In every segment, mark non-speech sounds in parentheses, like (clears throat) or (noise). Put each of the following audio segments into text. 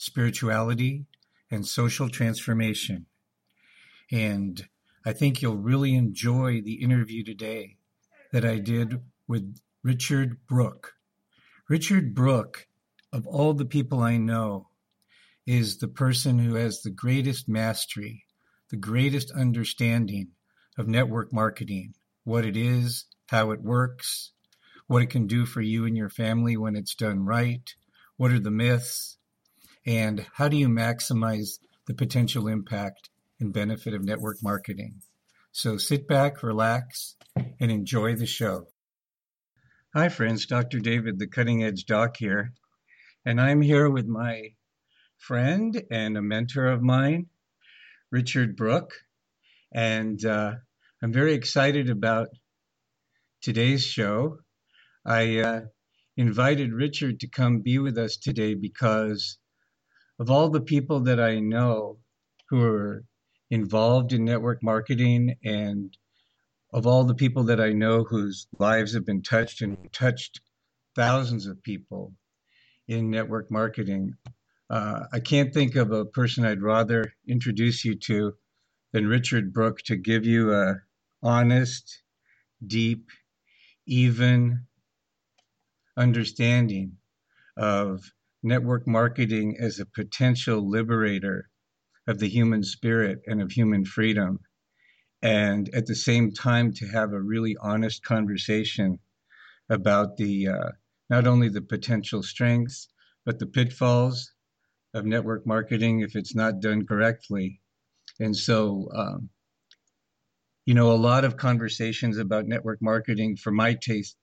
spirituality, and social transformation. And I think you'll really enjoy the interview today that I did with Richard Brooke. Richard Brooke, of all the people I know, is the person who has the greatest mastery, the greatest understanding of network marketing, what it is, how it works, what it can do for you and your family when it's done right, what are the myths, and how do you maximize the potential impact and benefit of network marketing. So sit back, relax, and enjoy the show. Hi, friends. Dr. David, the cutting edge doc here. And I'm here with my friend and a mentor of mine, Richard Brooke. And uh, I'm very excited about today's show. I uh, invited Richard to come be with us today because of all the people that I know who are involved in network marketing and of all the people that I know whose lives have been touched and touched thousands of people in network marketing, uh, I can't think of a person I'd rather introduce you to than Richard Brooke to give you a honest, deep, even understanding of network marketing as a potential liberator of the human spirit and of human freedom. And at the same time, to have a really honest conversation about the uh, not only the potential strengths, but the pitfalls of network marketing if it's not done correctly. And so, um, you know, a lot of conversations about network marketing, for my taste,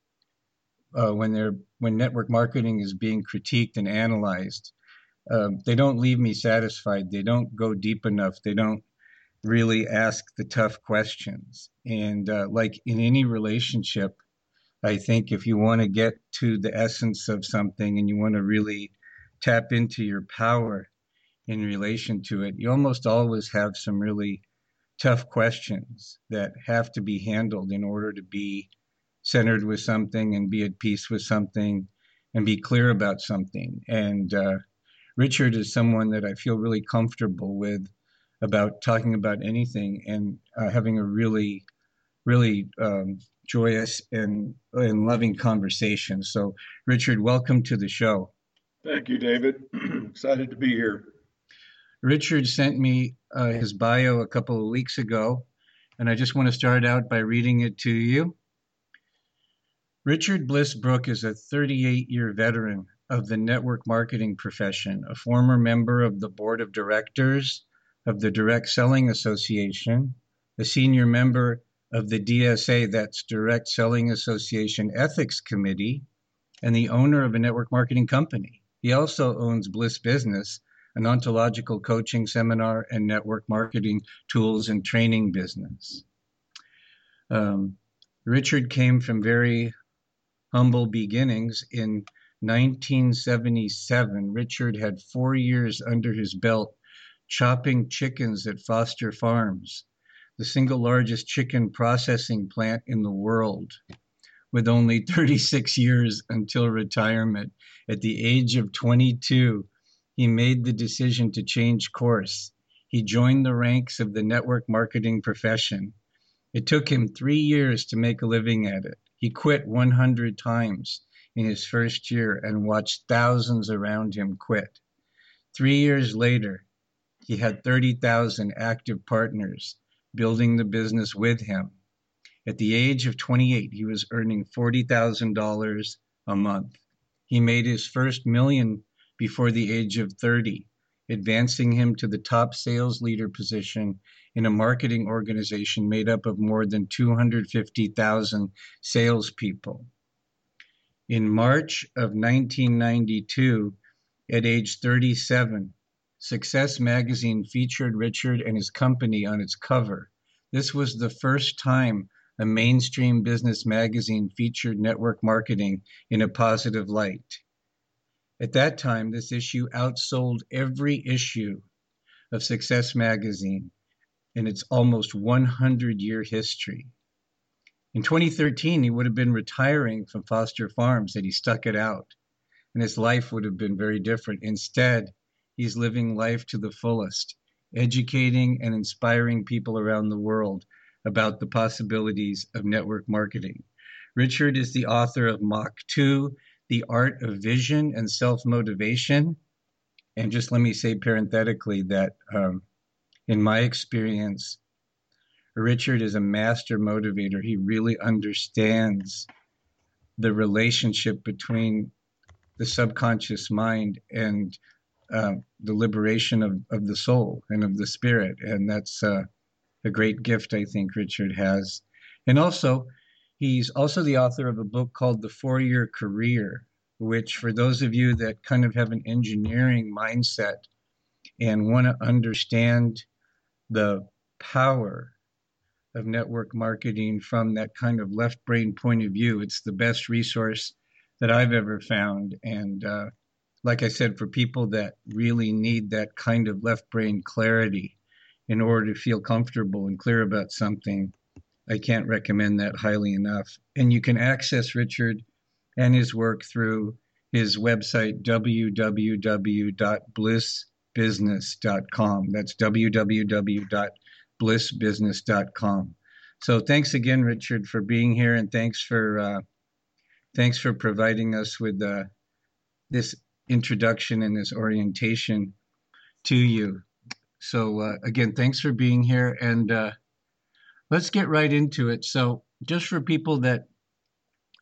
uh, when they're when network marketing is being critiqued and analyzed, um, they don't leave me satisfied. They don't go deep enough. They don't really ask the tough questions. And uh, like in any relationship, I think if you want to get to the essence of something and you want to really tap into your power in relation to it, you almost always have some really tough questions that have to be handled in order to be centered with something and be at peace with something and be clear about something. And uh, Richard is someone that I feel really comfortable with about talking about anything and uh, having a really, really um, joyous and, and loving conversation. So, Richard, welcome to the show. Thank you, David. (clears throat) Excited to be here. Richard sent me uh, his bio a couple of weeks ago, and I just want to start out by reading it to you. Richard Bliss Brooke is a 38 year veteran of the network marketing profession, a former member of the board of directors of the Direct Selling Association, a senior member of the DSA, that's Direct Selling Association Ethics Committee, and the owner of a network marketing company. He also owns Bliss Business, an ontological coaching seminar and network marketing tools and training business. Um, Richard came from very humble beginnings. In 1977, Richard had four years under his belt chopping chickens at Foster Farms, the single largest chicken processing plant in the world, with only (laughs) 36 years until retirement. At the age of 22, he made the decision to change course. He joined the ranks of the network marketing profession. It took him three years to make a living at it. He quit 100 times in his first year and watched thousands around him quit. Three years later, he had 30,000 active partners building the business with him. At the age of 28, he was earning $40,000 a month. He made his first million before the age of 30, advancing him to the top sales leader position in a marketing organization made up of more than 250,000 salespeople. In March of 1992, at age 37, Success magazine featured Richard and his company on its cover. This was the first time a mainstream business magazine featured network marketing in a positive light. At that time, this issue outsold every issue of Success magazine in its almost 100 year history. In 2013, he would have been retiring from Foster Farms had he stuck it out, and his life would have been very different. Instead, he's living life to the fullest, educating and inspiring people around the world about the possibilities of network marketing. Richard is the author of Mach 2, The Art of Vision and Self Motivation. And just let me say parenthetically that um, in my experience, Richard is a master motivator. He really understands the relationship between the subconscious mind and uh, the liberation of, of the soul and of the spirit. And that's uh, a great gift I think Richard has. And also, he's also the author of a book called The Four Year Career, which, for those of you that kind of have an engineering mindset and want to understand the power of network marketing from that kind of left brain point of view. It's the best resource that I've ever found. And uh, like I said, for people that really need that kind of left brain clarity in order to feel comfortable and clear about something, I can't recommend that highly enough. And you can access Richard and his work through his website, www.bliss blissbusiness.com. That's www.blissbusiness.com. So thanks again, Richard, for being here, and thanks for uh, thanks for providing us with uh, this introduction and this orientation to you. So uh, again, thanks for being here, and uh, let's get right into it. So just for people that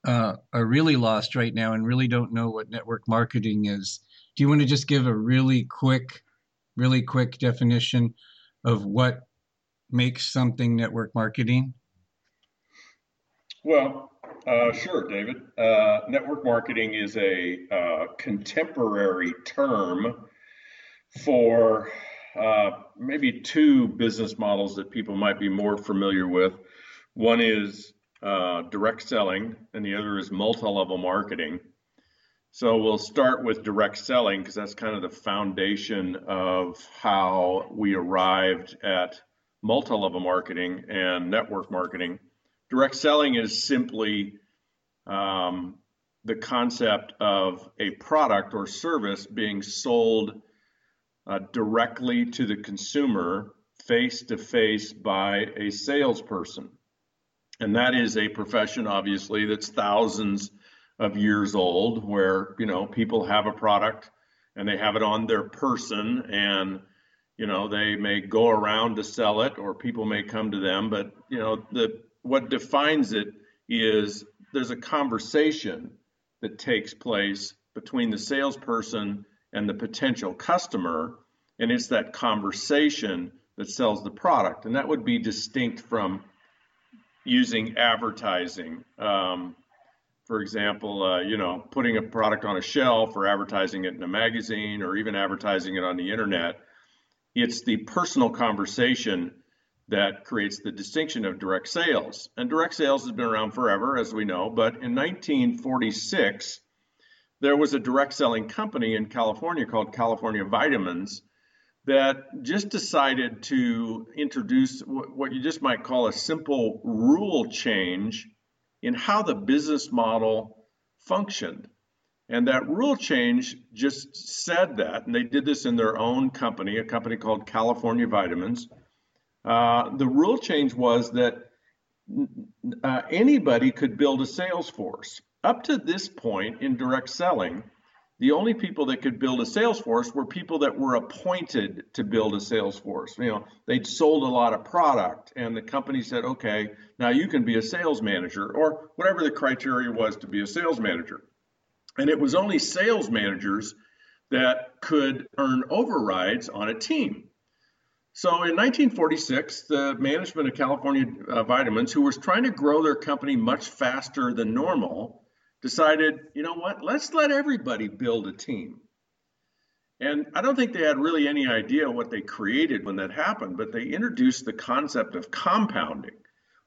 uh, are really lost right now and really don't know what network marketing is, do you want to just give a really quick really quick definition of what makes something network marketing? Well, uh, sure, David. Uh, network marketing is a uh, contemporary term for uh, maybe two business models that people might be more familiar with. One is uh, direct selling, and the other is multi level marketing. So we'll start with direct selling because that's kind of the foundation of how we arrived at multi-level marketing and network marketing. Direct selling is simply um, the concept of a product or service being sold uh, directly to the consumer face to face by a salesperson. And that is a profession, obviously, that's thousands of years old where you know people have a product and they have it on their person and you know they may go around to sell it or people may come to them. But you know the what defines it is there's a conversation that takes place between the salesperson and the potential customer. And it's that conversation that sells the product. And that would be distinct from using advertising. Um, for example, uh, you know, putting a product on a shelf or advertising it in a magazine or even advertising it on the internet. It's the personal conversation that creates the distinction of direct sales. And direct sales has been around forever, as we know, but in 1946, there was a direct selling company in California called California Vitamins that just decided to introduce what you just might call a simple rule change in how the business model functioned. And that rule change just said that, and they did this in their own company, a company called California Vitamins. Uh, the rule change was that uh, anybody could build a sales force. Up to this point in direct selling, the only people that could build a sales force were people that were appointed to build a sales force. You know, they'd sold a lot of product and the company said, okay, now you can be a sales manager or whatever the criteria was to be a sales manager. And it was only sales managers that could earn overrides on a team. So in 1946, the management of California uh, Vitamins, who was trying to grow their company much faster than normal, decided, you know what, let's let everybody build a team. And I don't think they had really any idea what they created when that happened, but they introduced the concept of compounding,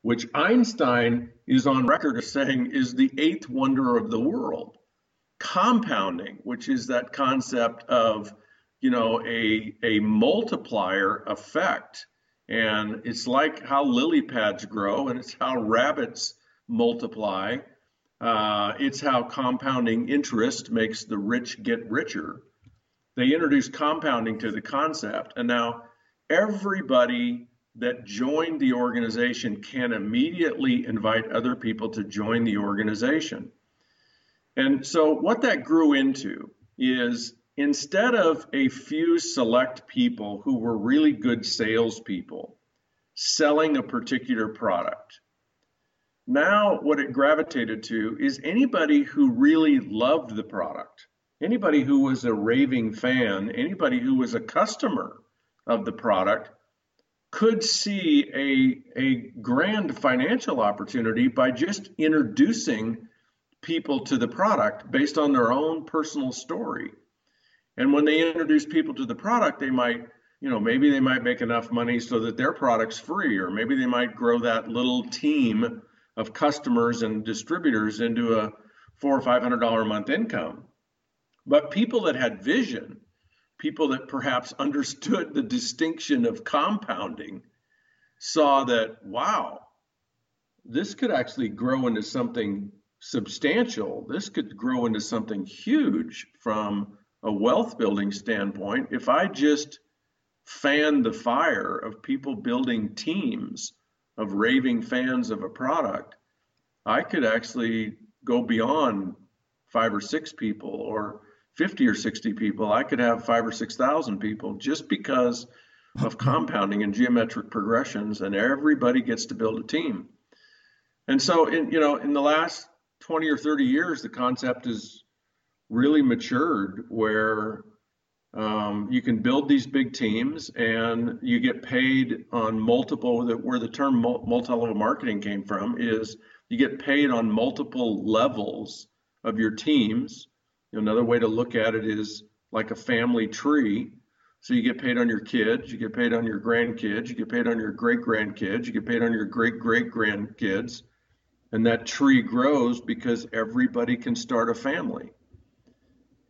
which Einstein is on record as saying is the eighth wonder of the world. Compounding, which is that concept of, you know, a, a multiplier effect. And it's like how lily pads grow and it's how rabbits multiply. Uh, it's how compounding interest makes the rich get richer they introduced compounding to the concept. And now everybody that joined the organization can immediately invite other people to join the organization. And so what that grew into is instead of a few select people who were really good salespeople selling a particular product, now what it gravitated to is anybody who really loved the product Anybody who was a raving fan, anybody who was a customer of the product could see a, a grand financial opportunity by just introducing people to the product based on their own personal story. And when they introduce people to the product, they might, you know, maybe they might make enough money so that their product's free, or maybe they might grow that little team of customers and distributors into a four or five hundred dollar a month income. But people that had vision, people that perhaps understood the distinction of compounding, saw that, wow, this could actually grow into something substantial. This could grow into something huge from a wealth building standpoint. If I just fan the fire of people building teams of raving fans of a product, I could actually go beyond five or six people or 50 or 60 people, I could have five or 6,000 people just because of (laughs) compounding and geometric progressions, and everybody gets to build a team. And so, in, you know, in the last 20 or 30 years, the concept has really matured where um, you can build these big teams and you get paid on multiple, where the term multi-level marketing came from is you get paid on multiple levels of your teams Another way to look at it is like a family tree. So you get paid on your kids, you get paid on your grandkids, you get paid on your great grandkids, you get paid on your great great grandkids. And that tree grows because everybody can start a family.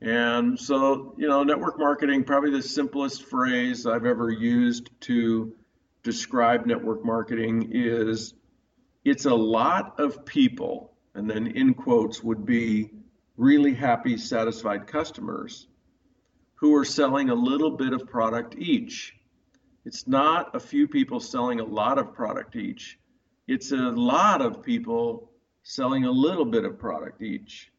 And so, you know, network marketing, probably the simplest phrase I've ever used to describe network marketing is it's a lot of people, and then in quotes would be really happy, satisfied customers who are selling a little bit of product each. It's not a few people selling a lot of product each. It's a lot of people selling a little bit of product each.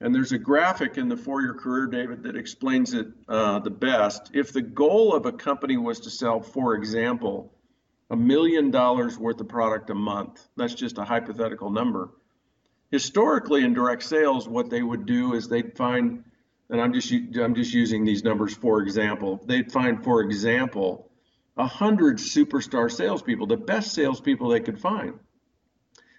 And there's a graphic in the Four Year Career, David, that explains it uh, the best. If the goal of a company was to sell, for example, a million dollars worth of product a month, that's just a hypothetical number, historically in direct sales, what they would do is they'd find, and I'm just I'm just using these numbers for example. They'd find, for example, a hundred superstar salespeople, the best salespeople they could find,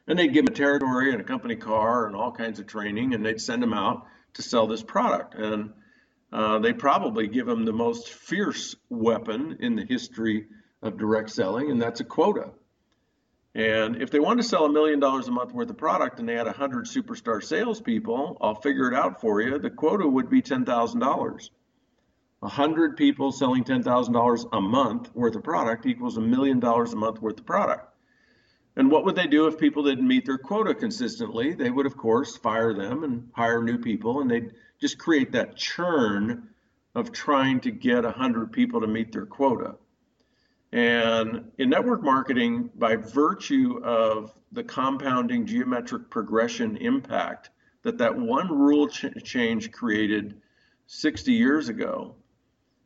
and they'd give them a territory and a company car and all kinds of training, and they'd send them out to sell this product. And uh, they probably give them the most fierce weapon in the history of direct selling, and that's a quota. And if they wanted to sell a million dollars a month worth of product and they had 100 superstar salespeople, I'll figure it out for you. The quota would be $10,000. 100 people selling $10,000 a month worth of product equals a million dollars a month worth of product. And what would they do if people didn't meet their quota consistently? They would, of course, fire them and hire new people, and they'd just create that churn of trying to get 100 people to meet their quota. And in network marketing, by virtue of the compounding geometric progression impact that that one rule ch- change created 60 years ago,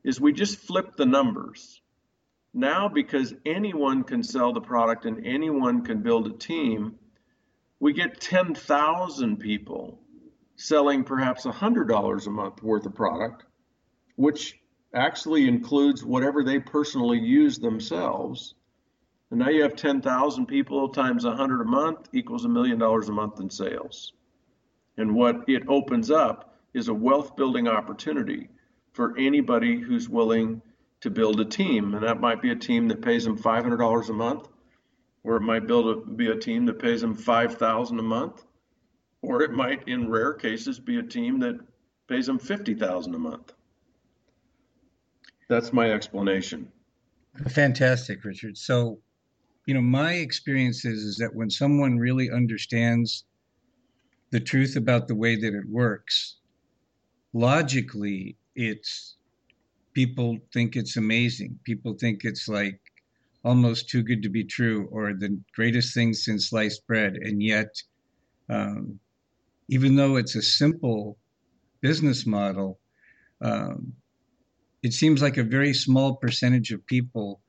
is we just flip the numbers. Now, because anyone can sell the product and anyone can build a team, we get 10,000 people selling perhaps $100 a month worth of product, which actually includes whatever they personally use themselves. And now you have 10,000 people times 100 a month equals a million dollars a month in sales. And what it opens up is a wealth building opportunity for anybody who's willing to build a team. And that might be a team that pays them $500 a month, or it might build a, be a team that pays them $5,000 a month, or it might, in rare cases, be a team that pays them $50,000 a month. That's my explanation. Fantastic, Richard. So, you know, my experience is, is that when someone really understands the truth about the way that it works, logically, it's people think it's amazing. People think it's like almost too good to be true or the greatest thing since sliced bread. And yet, um, even though it's a simple business model, um, it seems like a very small percentage of people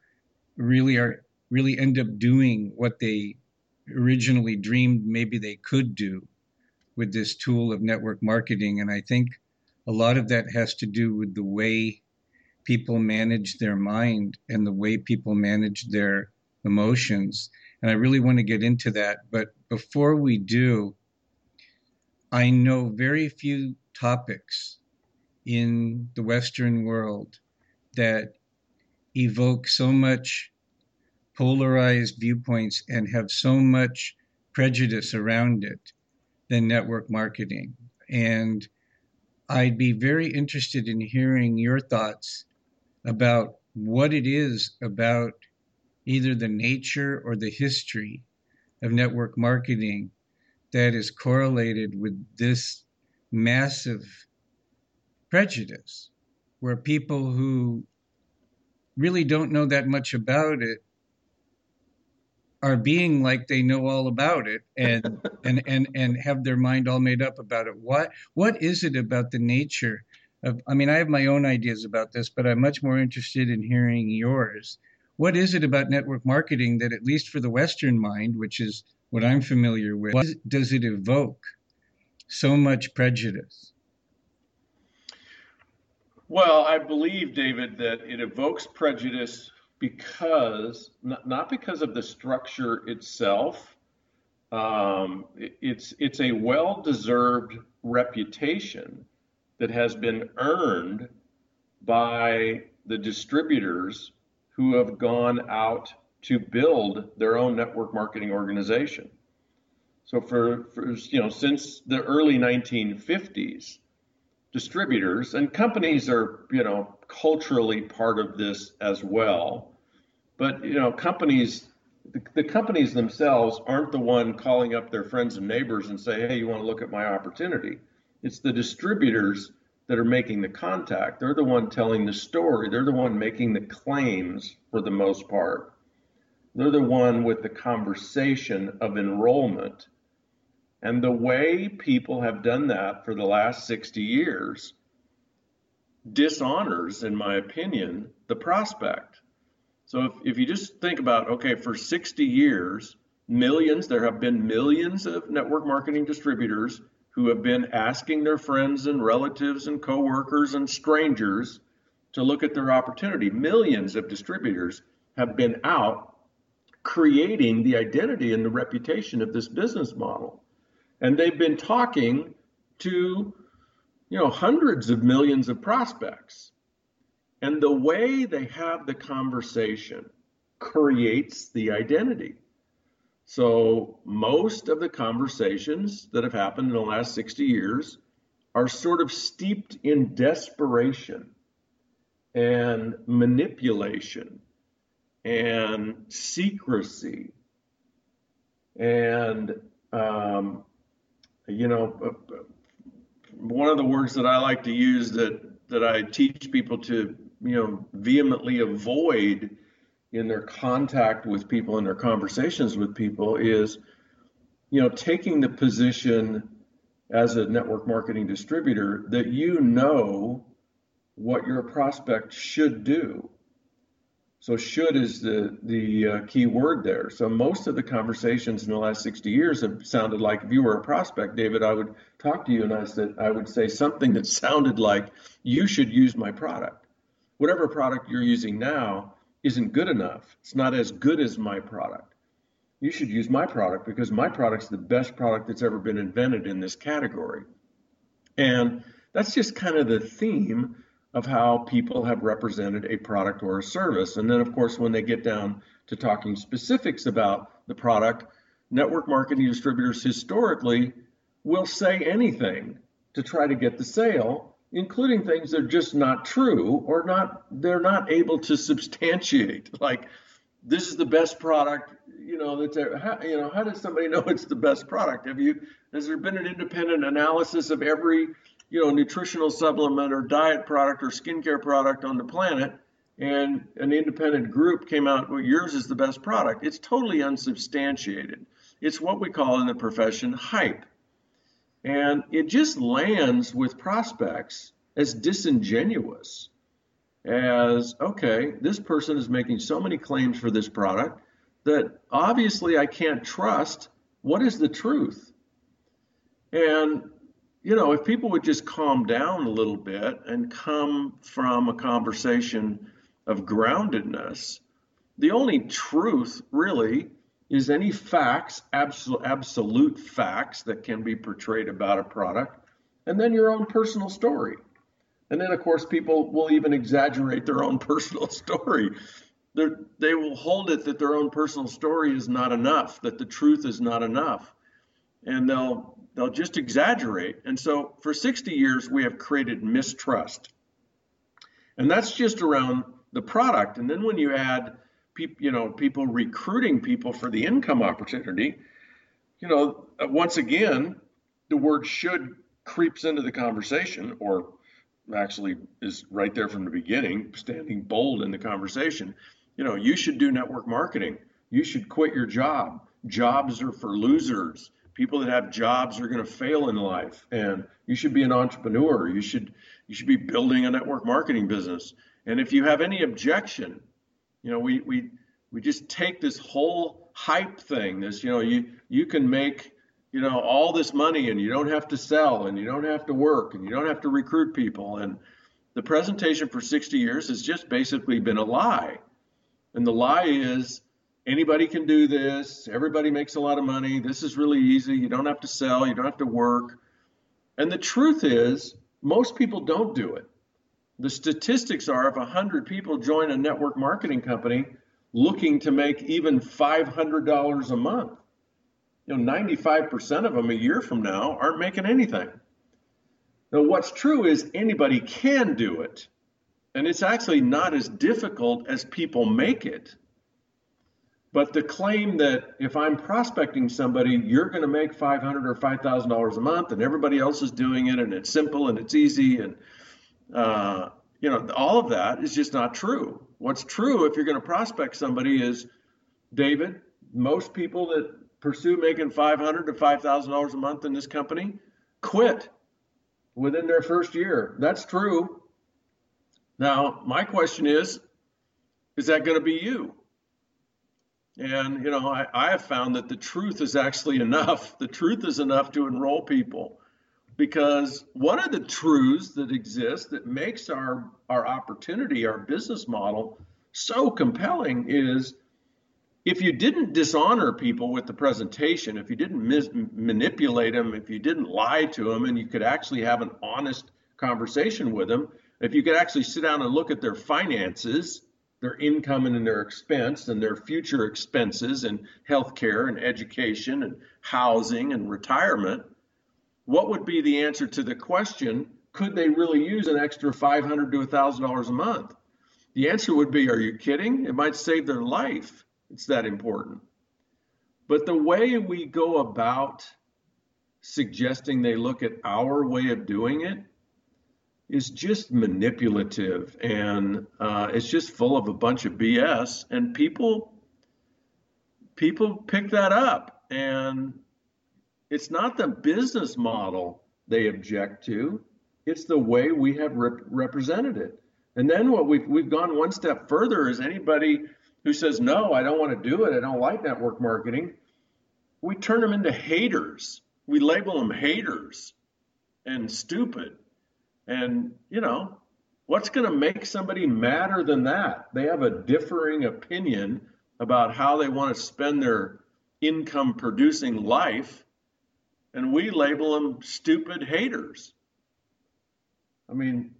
really are really end up doing what they originally dreamed maybe they could do with this tool of network marketing. And I think a lot of that has to do with the way people manage their mind and the way people manage their emotions. And I really want to get into that. But before we do, I know very few topics in the Western world that evoke so much polarized viewpoints and have so much prejudice around it than network marketing. And I'd be very interested in hearing your thoughts about what it is about either the nature or the history of network marketing that is correlated with this massive prejudice, where people who really don't know that much about it are being like they know all about it and (laughs) and and and have their mind all made up about it. What what is it about the nature i mean i have my own ideas about this but i'm much more interested in hearing yours. What is it about network marketing that at least for the western mind which is what i'm familiar with does it evoke so much prejudice? Well i believe david that it evokes prejudice because not because of the structure itself. Um, it's it's a well-deserved reputation that has been earned by the distributors who have gone out to build their own network marketing organization. So for, for you know since the early 1950s, distributors and companies are you know culturally part of this as well but you know, companies, the, the companies themselves aren't the one calling up their friends and neighbors and say, "Hey, you want to look at my opportunity?" It's the distributors that are making the contact. They're the one telling the story. They're the one making the claims for the most part. They're the one with the conversation of enrollment. And the way people have done that for the last 60 years dishonors, in my opinion, the prospect. So if, if you just think about, okay, for 60 years, millions, there have been millions of network marketing distributors who have been asking their friends and relatives and coworkers and strangers to look at their opportunity. Millions of distributors have been out creating the identity and the reputation of this business model. And they've been talking to, you know, hundreds of millions of prospects. And the way they have the conversation creates the identity. So, most of the conversations that have happened in the last 60 years are sort of steeped in desperation and manipulation and secrecy and um, you know uh, one of the words that i like to use that that i teach people to you know vehemently avoid in their contact with people in their conversations with people is you know taking the position as a network marketing distributor that you know what your prospect should do. So should is the the uh, key word there. So most of the conversations in the last 60 years have sounded like if you were a prospect david i would talk to you and i said i would say something that (laughs) sounded like you should use my product. Whatever product you're using now isn't good enough. It's not as good as my product. You should use my product because my product's the best product that's ever been invented in this category. And that's just kind of the theme of how people have represented a product or a service. And then, of course, when they get down to talking specifics about the product, network marketing distributors historically will say anything to try to get the sale, including things that are just not true or not they're not able to substantiate. Like this is the best product, you know, that's how, you know, how does somebody know (laughs) it's the best product? Have you has there been an independent analysis of every, you know, nutritional supplement or diet product or skincare product on the planet? And an independent group came out, well, yours is the best product. It's totally unsubstantiated. It's what we call in the profession hype. And it just lands with prospects as disingenuous as okay, this person is making so many claims for this product that obviously I can't trust. What is the truth? And, you know, if people would just calm down a little bit and come from a conversation of groundedness, the only truth really is any facts, absolute, facts that can be portrayed about a product, and then your own personal story. And then, of course, people will even exaggerate their own (laughs) personal story. They're, they will hold it that their own personal story is not enough, that the truth is not enough, and they'll they'll just exaggerate. And so, for 60 years, we have created mistrust, and that's just around the product. And then when you add people, you know, people recruiting people for the income opportunity, you know, uh, once again, the word should creeps into the conversation or actually is right there from the beginning, standing bold in the conversation. You know, you should do network marketing. You should quit your job. Jobs are for losers. People that have jobs are going to fail in life, and you should be an entrepreneur. You should you should be building a network marketing business. And if you have any objection you know, we we we just take this whole hype thing. This, you know, you you can make you know all this money and you don't have to sell and you don't have to work and you don't have to recruit people. And the presentation for 60 years has just basically been a lie. And the lie is anybody can do this. Everybody makes a lot of money. This is really easy. You don't have to sell. You don't have to work. And the truth is most people don't do it the statistics are if 100 people join a network marketing company looking to make even $500 a month, you know, 95% of them a year from now aren't making anything. Now, what's true is anybody can do it. And it's actually not as difficult as people make it. But the claim that if I'm prospecting somebody, you're going to make 500 or $5,000 a month and everybody else is doing it and it's simple and it's easy and uh, you know, all of that is just not true. What's true if you're going to prospect somebody is, David, most people that pursue making 500 to $5,000 a month in this company quit within their first year. That's true. Now, my question is, is that going to be you? And, you know, I, I have found that the truth is actually (laughs) enough. The truth is enough to enroll people because one of the truths that exists that makes our our opportunity our business model so compelling is if you didn't dishonor people with the presentation if you didn't mis- manipulate them if you didn't lie to them and you could actually have an honest conversation with them if you could actually sit down and look at their finances their income and their expense and their future expenses and healthcare and education and housing and retirement what would be the answer to the question could they really use an extra 500 to $1000 a month? The answer would be are you kidding? It might save their life. It's that important. But the way we go about suggesting they look at our way of doing it is just manipulative and uh, it's just full of a bunch of bs and people people pick that up. And it's not the business model they object to, it's the way we have rep- represented it. And then what we've, we've gone one step further is anybody who says, no, I don't want to do it, I don't like network marketing, we turn them into haters. We label them haters and stupid. And, you know, what's going to make somebody madder than that? They have a differing opinion about how they want to spend their income producing life and we label them stupid haters. I mean,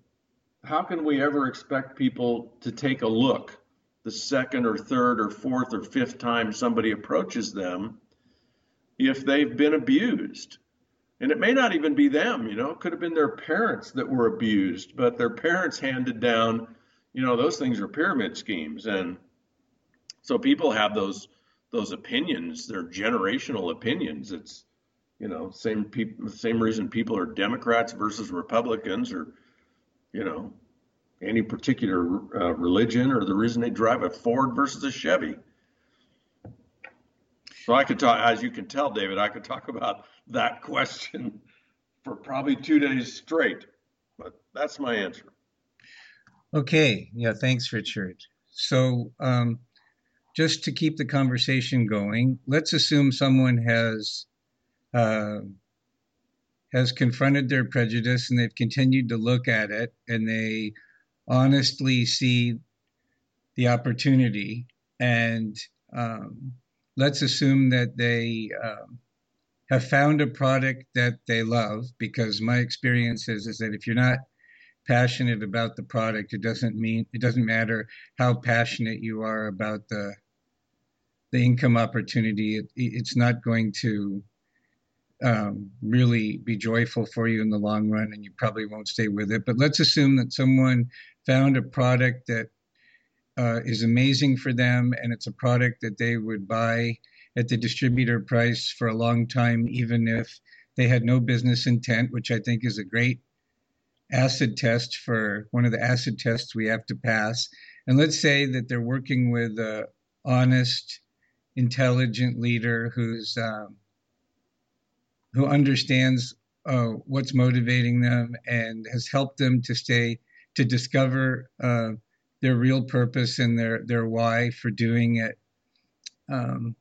how can we ever expect people to take a look the second or third or fourth or fifth time somebody approaches them if they've been abused? And it may not even be them, you know, it could have been their parents that were abused, but their parents handed down, you know, those things are pyramid schemes. And so people have those those opinions, they're generational opinions. It's you know, same people same reason people are Democrats versus Republicans or you know, any particular uh, religion or the reason they drive a Ford versus a Chevy. So I could talk, as you can tell, David, I could talk about that (laughs) question for probably two days straight, but that's my answer. Okay. Yeah. Thanks, Richard. So, um, just to keep the conversation going, let's assume someone has uh, has confronted their prejudice and they've continued to look at it and they honestly see the opportunity and um, let's assume that they um, have found a product that they love because my experience is, is that if you're not passionate about the product it doesn't mean it doesn't matter how passionate you are about the the income opportunity it, it's not going to um, really be joyful for you in the long run and you probably won't stay with it but let's assume that someone found a product that uh, is amazing for them and it's a product that they would buy at the distributor price for a long time, even if they had no business intent, which I think is a great acid test for one of the acid tests we have to pass. And let's say that they're working with an honest, intelligent leader who's um, who understands uh, what's motivating them and has helped them to stay to discover uh, their real purpose and their their why for doing it. Um,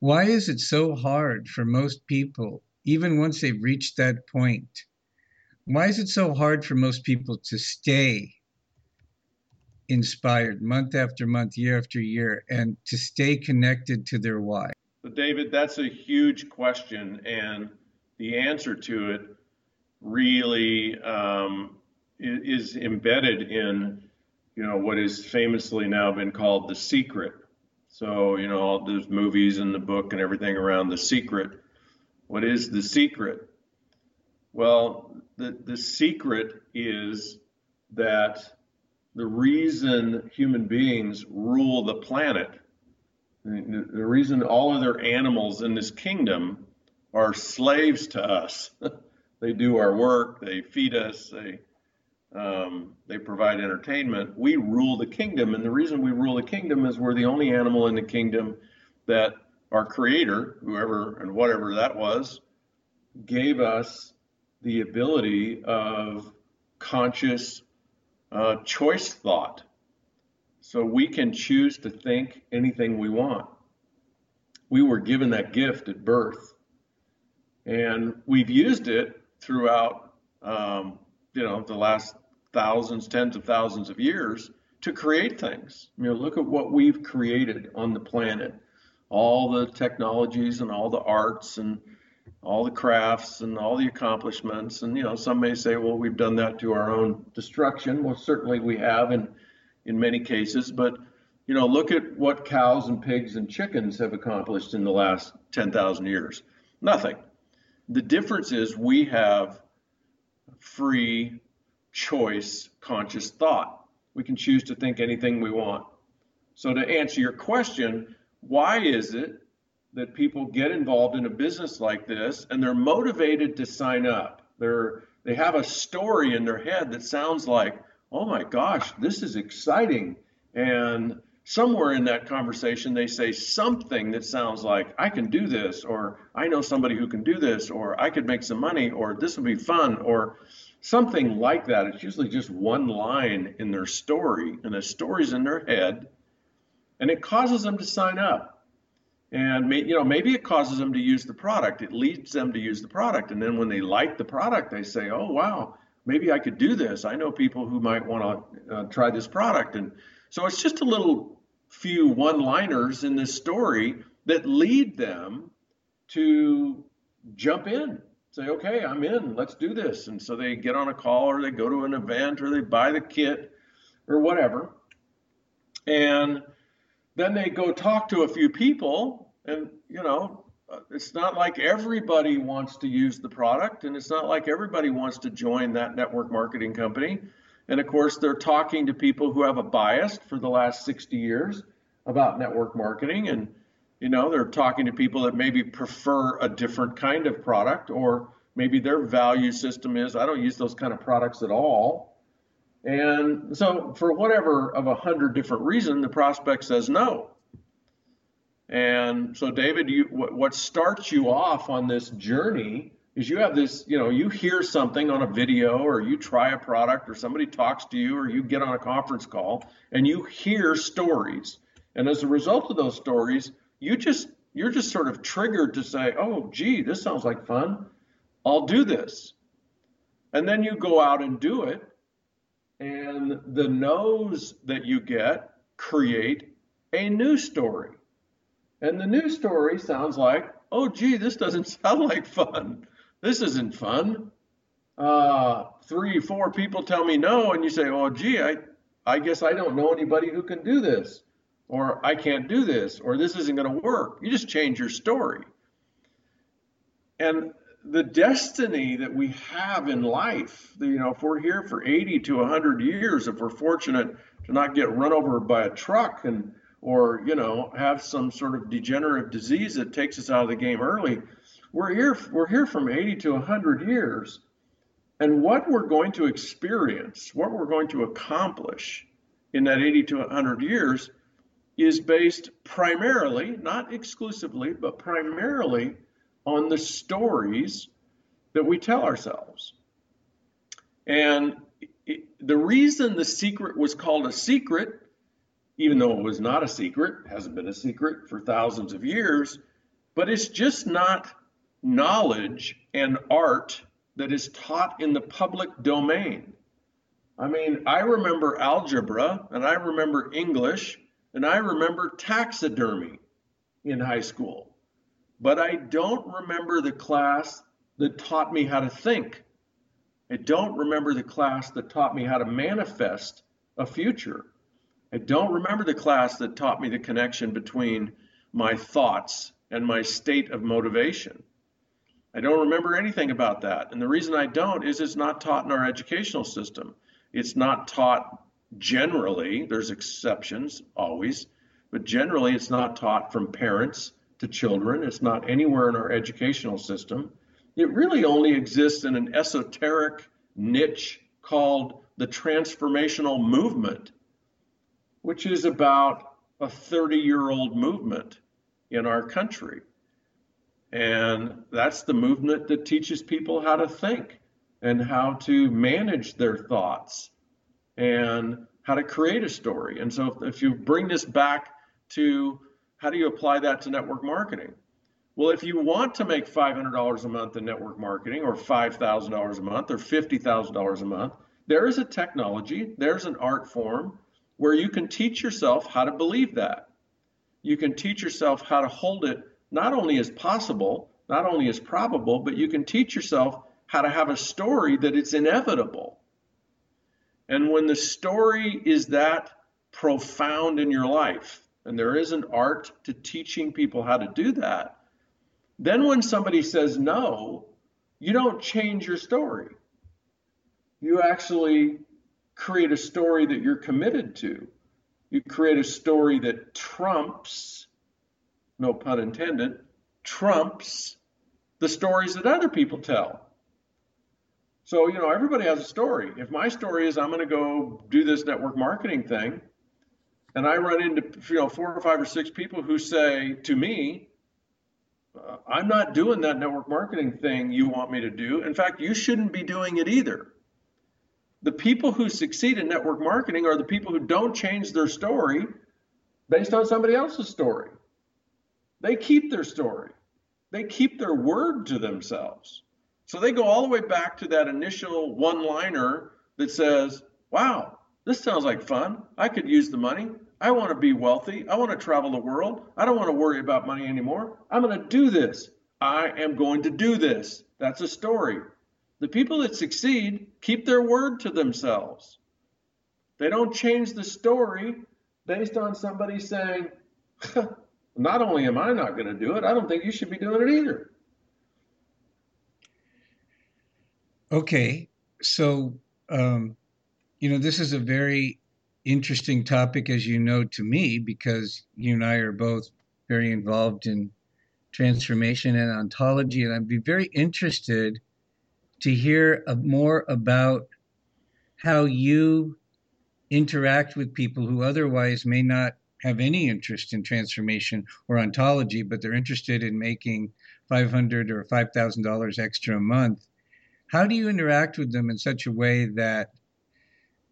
why is it so hard for most people, even once they've reached that point? Why is it so hard for most people to stay inspired month after month, year after year, and to stay connected to their why? So David, that's a huge question, and the answer to it really um, is embedded in, you know, what is famously now been called the secret. So, you know, all those movies and the book and everything around the secret. What is the secret? Well, the, the secret is that the reason human beings rule the planet, the, the reason all other animals in this kingdom are slaves to us. (laughs) they do our work, they feed us, they um, they provide entertainment. We rule the kingdom, and the reason we rule the kingdom is we're the only animal in the kingdom that our Creator, whoever and whatever that was, gave us the ability of conscious uh, choice thought. So we can choose to think anything we want. We were given that gift at birth, and we've used it throughout, um, you know, the last thousands, tens of thousands of years to create things. You know, look at what we've created on the planet. All the technologies and all the arts and all the crafts and all the accomplishments. And, you know, some may say, well, we've done that to our own destruction. Well, certainly we have in, in many cases. But, you know, look at what cows and pigs and chickens have accomplished in the last 10,000 years. Nothing. The difference is we have free choice conscious thought. We can choose to think anything we want. So, to answer your question, why is it that people get involved in a business like this and they're motivated to sign up? They're they have a story in their head that sounds like, "Oh my gosh, this is exciting." And somewhere in that conversation they say something that sounds like, "I can do this," or "I know somebody who can do this," or "I could make some money," or "This would be fun," or something like that. It's usually just one line in their story, and the story's in their head, and it causes them to sign up. And you know, maybe it causes them to use the product. It leads them to use the product, and then when they like the product, they say, "Oh wow, maybe I could do this." I know people who might want to uh, try this product, and so it's just a little few one-liners in this story that lead them to jump in say, okay, I'm in, let's do this. And so they get on a call or they go to an event or they buy the kit or whatever. And then they go talk to a few people and, you know, it's not like everybody wants to use the product and it's not like everybody wants to join that network marketing company. And of course, they're talking to people who have a bias for the last 60 years about network marketing and you know, they're talking to people that maybe prefer a different kind of product, or maybe their value system is I don't use those kind of products at all. And so, for whatever of a hundred different reasons, the prospect says no. And so, David, you, what starts you off on this journey is you have this, you know, you hear something on a video or you try a product or somebody talks to you or you get on a conference call and you hear stories. And as a result of those stories, you just you're just sort of triggered to say, "Oh, gee, this sounds like fun. I'll do this." And then you go out and do it, and the no's that you get create a new story. And the new story sounds like, "Oh, gee, this doesn't (laughs) sound like fun. This isn't fun." Uh, three, four people tell me no, and you say, "Oh, gee, I, I guess I don't know anybody who can do this." or I can't do this, or this isn't going to work. You just change your story. And the destiny that we have in life, you know, if we're here for 80 to 100 years, if we're fortunate to not get run over by a truck and or you know have some sort of degenerative disease that takes us out of the game early, we're here we're here from 80 to 100 years. And what we're going to experience, what we're going to accomplish in that 80 to 100 years is based primarily, not exclusively, but primarily on the stories that we tell ourselves. And the reason the secret was called a secret, even though it was not a secret, hasn't been a secret for thousands of years, but it's just not knowledge and art that is taught in the public domain. I mean, I remember algebra and I remember English and I remember taxidermy in high school, but I don't remember the class that taught me how to think. I don't remember the class that taught me how to manifest a future. I don't remember the class that taught me the connection between my thoughts and my state of motivation. I don't remember anything about that. And the reason I don't is it's not taught in our educational system. It's not taught generally, there's exceptions always, but generally it's not taught from parents to children. It's not anywhere in our educational system. It really only exists in an esoteric niche called the transformational movement, which is about a 30 year old movement in our country. And that's the movement that teaches people how to think and how to manage their thoughts and how to create a story. And so if, if you bring this back to how do you apply that to network marketing? Well, if you want to make $500 a month in network marketing or $5,000 a month or $50,000 a month, there is a technology, there's an art form where you can teach yourself how to believe that. You can teach yourself how to hold it not only is possible, not only is probable, but you can teach yourself how to have a story that it's inevitable. And when the story is that profound in your life, and there is an art to teaching people how to do that, then when somebody says no, you don't change your story. You actually create a story that you're committed to. You create a story that trumps, no pun intended, trumps the stories that other people tell. So, you know, everybody has a story. If my story is I'm going to go do this network marketing thing, and I run into, you know, four or five or six people who say to me, uh, I'm not doing that network marketing thing you want me to do. In fact, you shouldn't be doing it either. The people who succeed in network marketing are the people who don't change their story based on somebody else's story. They keep their story, they keep their word to themselves. So they go all the way back to that initial one liner that says, wow, this sounds like fun. I could use the money. I want to be wealthy. I want to travel the world. I don't want to worry about money anymore. I'm going to do this. I am going to do this. That's a story. The people that succeed keep their word to themselves. They don't change the story based on somebody saying, (laughs) not only am I not going to do it, I don't think you should be doing it either. Okay. So, um, you know, this is a very interesting topic, as you know, to me, because you and I are both very involved in transformation and ontology. And I'd be very interested to hear more about how you interact with people who otherwise may not have any interest in transformation or ontology, but they're interested in making 500 or $5,000 extra a month. How do you interact with them in such a way that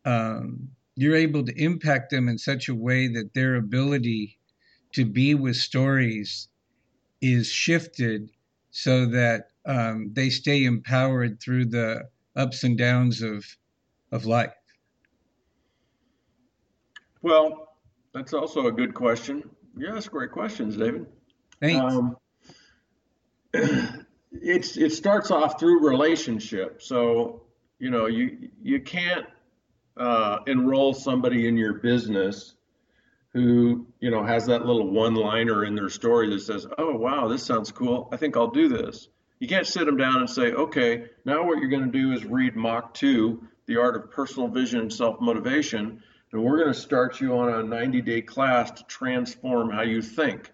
um, you're able to impact them in such a way that their ability to be with stories is shifted so that um, they stay empowered through the ups and downs of of life? Well, that's also a good question. You ask great questions, David. Thanks. Um, (clears throat) it's it starts off through relationship. So you know you you can't uh, enroll somebody in your business who you know has that little one liner in their story that says oh wow this sounds cool i think i'll do this you can't sit them down and say okay now what you're going to do is read mach 2 the art of personal vision and self-motivation and we're going to start you on a 90 day class to transform how you think.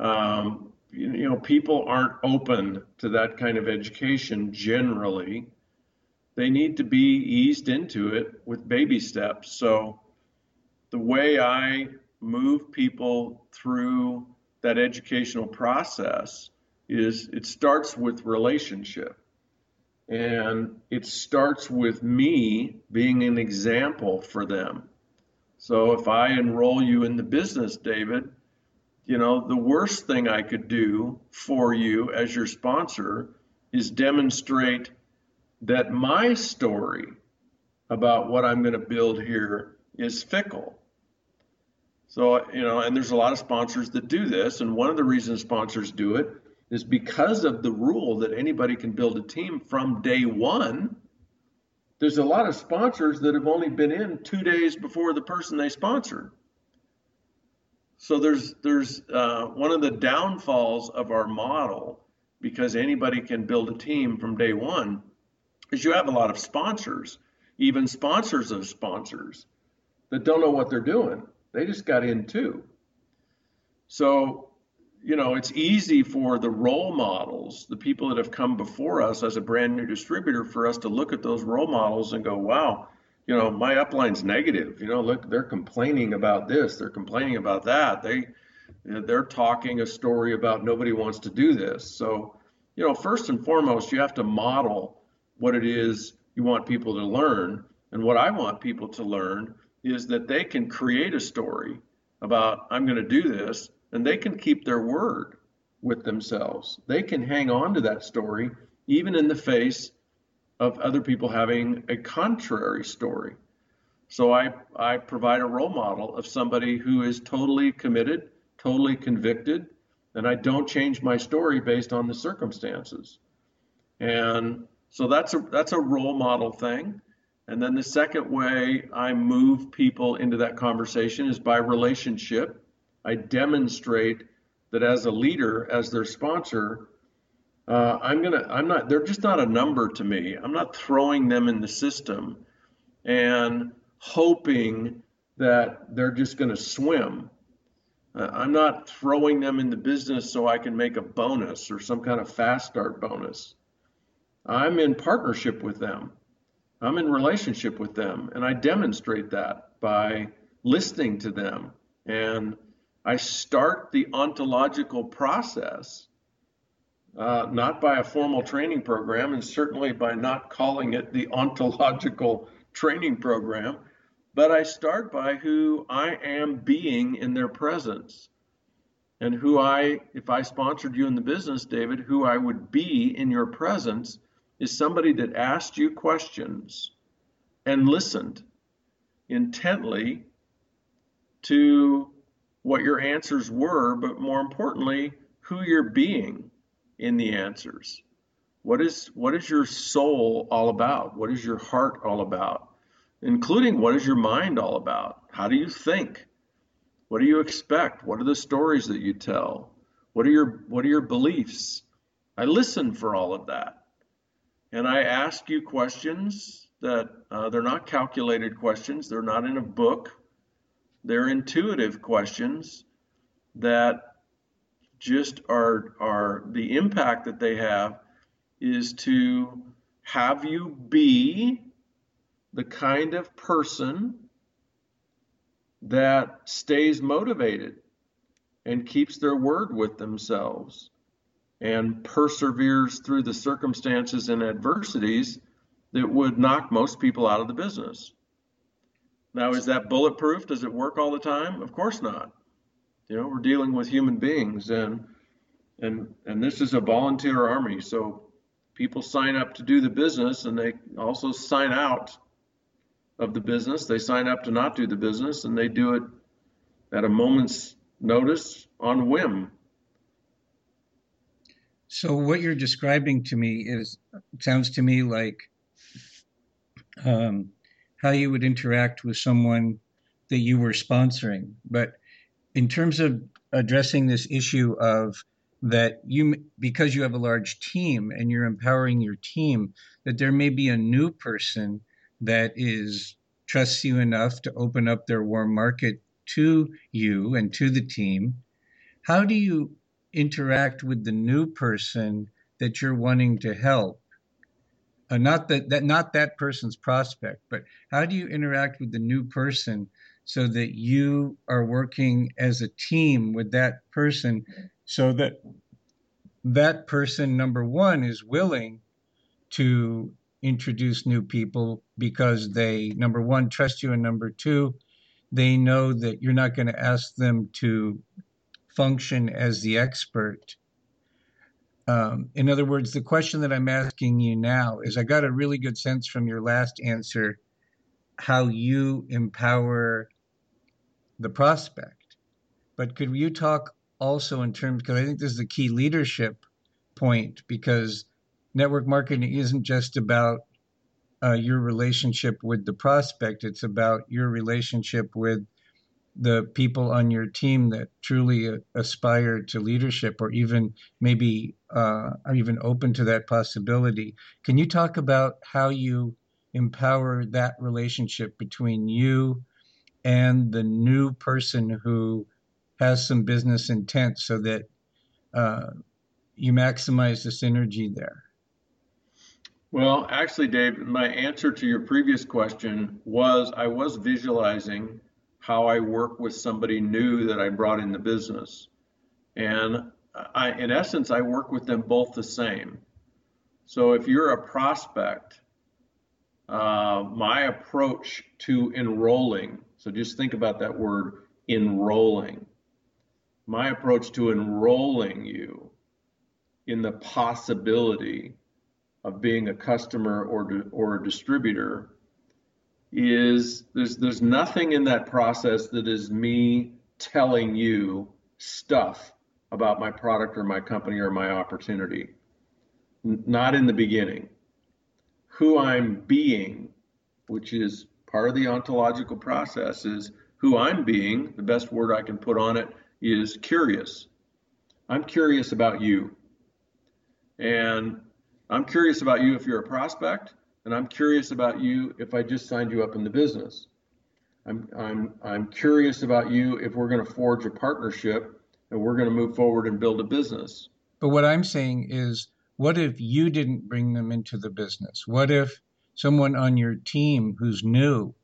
Um, you, you know people aren't open to that kind of education generally. They need to be eased into it with baby steps. So the way I move people through that educational process is it starts with relationship. And it starts with me being an example for them. So if I enroll you in the business, David, you know, the worst thing I could do for you as your sponsor is demonstrate that my story about what I'm going to build here is fickle. So, you know, and there's a lot of sponsors that do this. And one of the reasons sponsors do it is because of the rule that anybody can build a team from day one. There's a lot of sponsors that have only been in two days before the person they sponsored. So there's there's uh, one of the downfalls of our model because anybody can build a team from day one is you have a lot of sponsors, even sponsors of sponsors that don't know what they're doing. They just got in too. So, you know, it's easy for the role models, the people that have come before us as a brand new distributor, for us to look at those role models and go, wow, you know, my upline's negative. You know, look, they're complaining about this, they're complaining about that. They they're talking a story about nobody wants to do this. So, you know, first and foremost, you have to model what it is you want people to learn. And what I want people to learn is that they can create a story about, I'm going to do this, and they can keep their word with themselves. They can hang on to that story, even in the face of other people having a contrary story. So I, I provide a role model of somebody who is totally committed, totally convicted, and I don't change my story based on the circumstances. And so that's a that's a role model thing. And then the second way I move people into that conversation is by relationship. I demonstrate that as a leader, as their sponsor, uh, I'm gonna, I'm not, they're just not a number to me. I'm not throwing them in the system and hoping that they're just gonna swim. Uh, I'm not throwing them in the business so I can make a bonus or some kind of fast start bonus. I'm in partnership with them. I'm in relationship with them, and I demonstrate that by listening to them. And I start the ontological process, uh, not by a formal training program, and certainly by not calling it the ontological training program, but I start by who I am being in their presence. And who I, if I sponsored you in the business, David, who I would be in your presence is somebody that asked you questions and listened intently to what your answers were, but more importantly, who you're being. in the answers. What is what is your soul all about? What is your heart all about? Including what is your mind all about? How do you think? What do you expect? What are the stories that you tell? What are your what are your beliefs? I listen for all of that. And I ask you questions that uh, they're not calculated questions, they're not in a book, they're intuitive questions that just are, are the impact that they have is to have you be the kind of person that stays motivated and keeps their word with themselves and perseveres through the circumstances and adversities that would knock most people out of the business. Now, is that bulletproof? Does it work all the time? Of course not. You know, we're dealing with human beings and and and this is a volunteer army. So people sign up to do the business and they also sign out of the business. They sign up to not do the business and they do it at a moment's notice on whim. So what you're describing to me is sounds to me like um, how you would interact with someone that you were sponsoring. But in terms of addressing this issue of that you because you have a large team and you're empowering your team that there may be a new person that is trusts you enough to open up their warm market to you and to the team how do you interact with the new person that you're wanting to help uh, not that, that not that person's prospect but how do you interact with the new person so that you are working as a team with that person so that that person number one is willing to introduce new people because they number one trust you and number two they know that you're not going to ask them to function as the expert um, in other words the question that i'm asking you now is i got a really good sense from your last answer how you empower the prospect. But could you talk also in terms because I think this is the key leadership point because network marketing isn't just about uh, your relationship with the prospect it's about your relationship with the people on your team that truly uh, aspire to leadership or even maybe uh, are even open to that possibility can you talk about how you empower that relationship between you and the new person who has some business intent so that uh, you maximize the synergy there? Well, actually, Dave, my answer to your previous question was I was visualizing how I work with somebody new that I brought in the business. And I, in essence, I work with them both the same. So if you're a prospect, uh, my approach to enrolling, so just think about that word enrolling my approach to enrolling you in the possibility of being a customer or or a distributor is there's there's nothing in that process that is me telling you stuff about my product or my company or my opportunity N- not in the beginning who i'm being which is part of the ontological process is who i'm being the best word i can put on it is curious. I'm curious about you. And I'm curious about you if you're a prospect, and I'm curious about you if I just signed you up in the business. I'm, I'm, I'm curious about you if we're going to forge a partnership and we're going to move forward and build a business. But what I'm saying is, what if you didn't bring them into the business? What if someone on your team who's new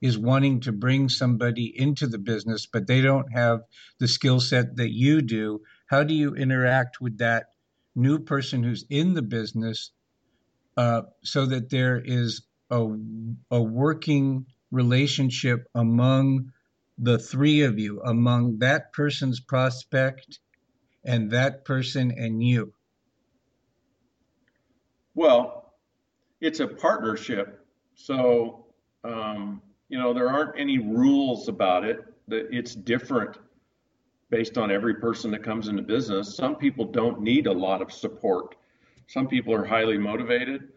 is wanting to bring somebody into the business, but they don't have the skill set that you do. How do you interact with that new person who's in the business uh, so that there is a, a working relationship among the three of you, among that person's prospect and that person and you? Well, it's a partnership. So, um, you know, there aren't any rules about it. That it's different based on every person that comes into business. Some people don't need a lot of support. Some people are highly motivated.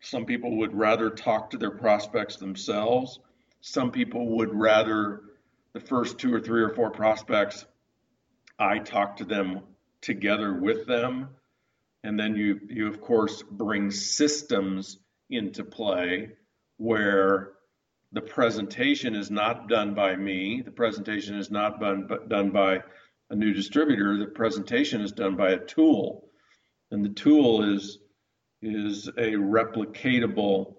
Some people would rather talk to their prospects themselves. Some people would rather the first two or three or four prospects, I talk to them together with them. And then you, you of course, bring systems into play where the presentation is not done by me. The presentation is not done, done by a new distributor. The presentation is done by a tool. And the tool is, is a replicatable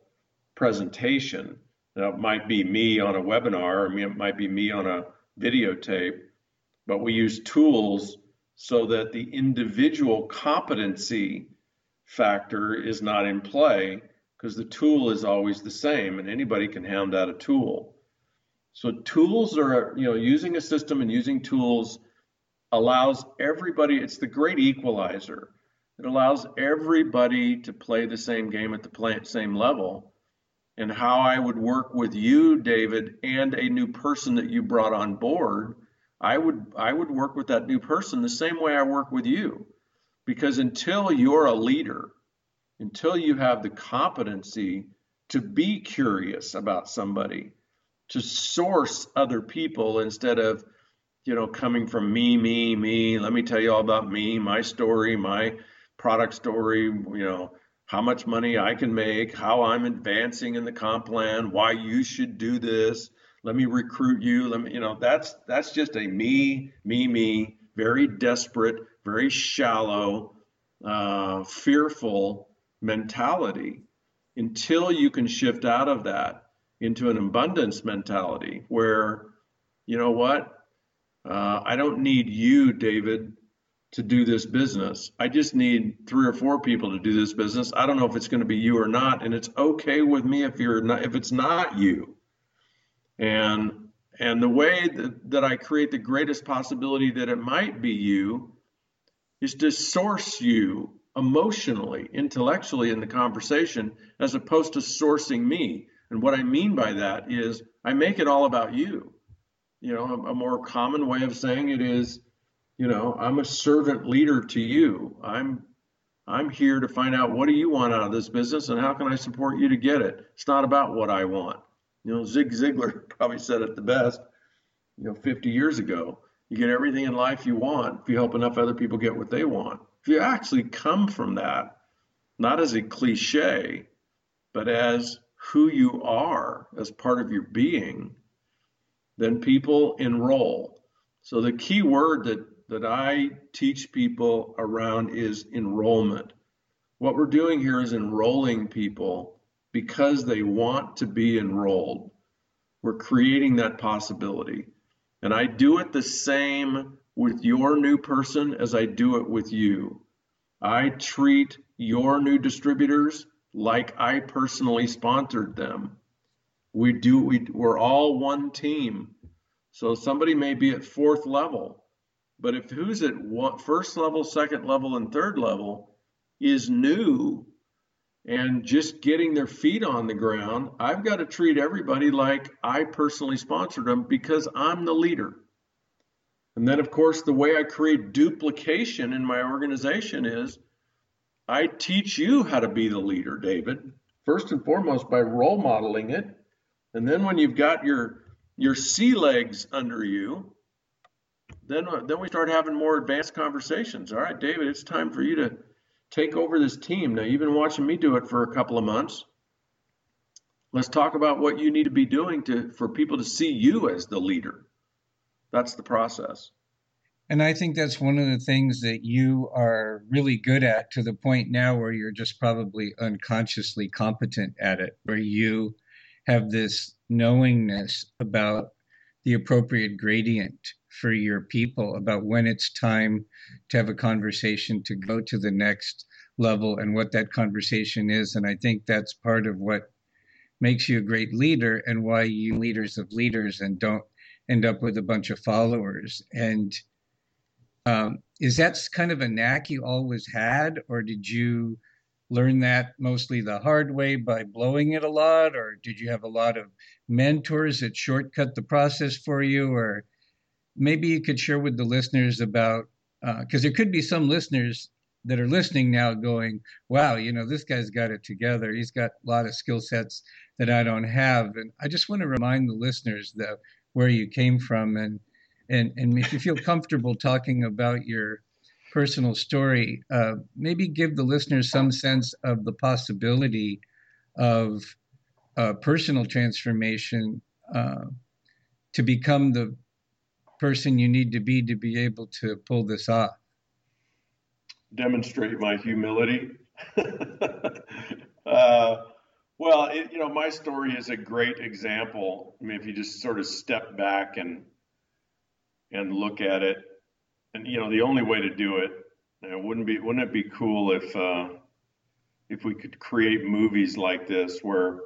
presentation. Now, it might be me on a webinar, or it might be me on a videotape, but we use tools so that the individual competency factor is not in play because the tool is always the same and anybody can hand out a tool. So tools are, you know, using a system and using tools allows everybody, it's the great equalizer. It allows everybody to play the same game at the same level. And how I would work with you, David, and a new person that you brought on board, I would I would work with that new person the same way I work with you. Because until you're a leader, until you have the competency to be curious about somebody, to source other people instead of, you know, coming from me, me, me. Let me tell you all about me, my story, my product story, you know, how much money I can make, how I'm advancing in the comp plan, why you should do this. Let me recruit you. Let me, you know, that's that's just a me, me, me, very desperate, very shallow, uh, fearful mentality until you can shift out of that into an abundance mentality where, you know what, uh, I don't need you, David, to do this business. I just need three or four people to do this business. I don't know if it's going to be you or not, and it's okay with me if you're not if it's not you. And and the way that, that I create the greatest possibility that it might be you is to source you emotionally, intellectually in the conversation as opposed to sourcing me. And what I mean by that is I make it all about you. You know, a, a more common way of saying it is, you know, I'm a servant leader to you. I'm I'm here to find out what do you want out of this business and how can I support you to get it. It's not about what I want. You know, Zig Ziglar (laughs) probably said it the best, you know, 50 years ago. You get everything in life you want if you help enough other people get what they want. If you actually come from that, not as a cliche, but as who you are as part of your being, then people enroll. So the key word that, that I teach people around is enrollment. What we're doing here is enrolling people because they want to be enrolled. We're creating that possibility. And I do it the same with your new person as I do it with you. I treat your new distributors like I personally sponsored them. We do we we're all one team. So somebody may be at fourth level, but if who's at first level, second level, and third level is new and just getting their feet on the ground, I've got to treat everybody like I personally sponsored them because I'm the leader. And then, of course, the way I create duplication in my organization is I teach you how to be the leader, David, first and foremost by role modeling it. And then when you've got your your sea legs under you, then uh, then we start having more advanced conversations. All right, David, it's time for you to take over this team. Now you've been watching me do it for a couple of months. Let's talk about what you need to be doing to for people to see you as the leader. That's the process. And I think that's one of the things that you are really good at to the point now where you're just probably unconsciously competent at it, where you have this knowingness about the appropriate gradient for your people, about when it's time to have a conversation to go to the next level and what that conversation is. And I think that's part of what makes you a great leader and why you leaders of leaders and don't end up with a bunch of followers. And um, is that kind of a knack you always had, or did you learn that mostly the hard way by blowing it a lot, or did you have a lot of mentors that shortcut the process for you, or maybe you could share with the listeners about because uh, there could be some listeners that are listening now going, wow, you know, this guy's got it together. He's got a lot of skill sets that I don't have. And I just want to remind the listeners that where you came from and and and if you feel comfortable talking about your personal story, uh, maybe give the listeners some sense of the possibility of uh, personal transformation uh, to become the person you need to be to be able to pull this off demonstrate my humility. (laughs) uh, well, it, you know, my story is a great example. I mean, if you just sort of step back and and look at it, and you know, the only way to do it, know, wouldn't be wouldn't it be cool if uh, if we could create movies like this where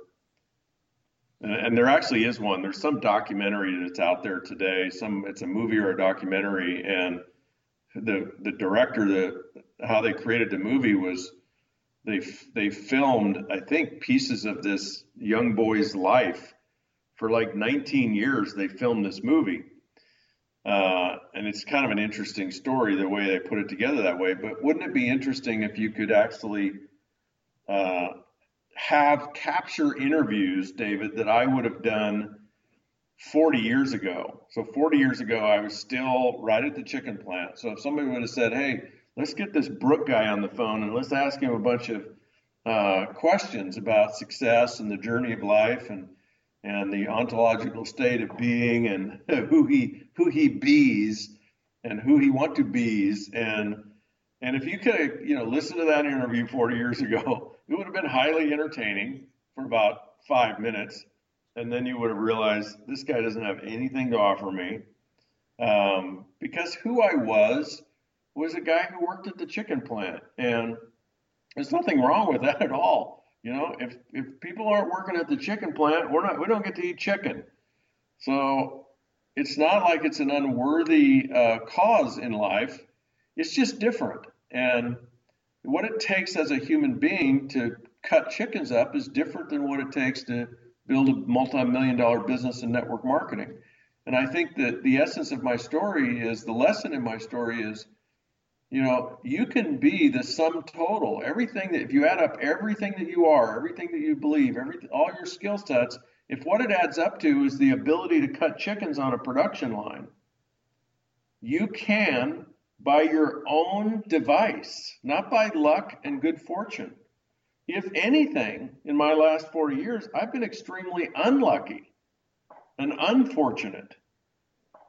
and there actually is one. There's some documentary that's out there today. Some it's a movie or a documentary, and the the director, the how they created the movie was they they filmed I think pieces of this young boy's life for like 19 years. They filmed this movie, uh, and it's kind of an interesting story the way they put it together that way. But wouldn't it be interesting if you could actually uh, have capture interviews, David, that I would have done 40 years ago. So 40 years ago, I was still right at the chicken plant. So if somebody would have said, "Hey," let's get this Brooke guy on the phone and let's ask him a bunch of uh, questions about success and the journey of life and and the ontological state of being and (laughs) who he who he bees and who he want to bees and and if you could you know listen to that interview 40 years ago it would have been highly entertaining for about five minutes and then you would have realized this guy doesn't have anything to offer me um, because who i was was a guy who worked at the chicken plant. And there's nothing wrong with that at all. You know, if if people aren't working at the chicken plant, we're not we don't get to eat chicken. So it's not like it's an unworthy uh, cause in life. It's just different. And what it takes as a human being to cut chickens up is different than what it takes to build a multi-million dollar business in network marketing. And I think that the essence of my story is the lesson in my story is you know, you can be the sum total. Everything that, if you add up everything that you are, everything that you believe, every, all your skill sets, if what it adds up to is the ability to cut chickens on a production line, you can, by your own device, not by luck and good fortune. If anything, in my last 40 years, I've been extremely unlucky and unfortunate.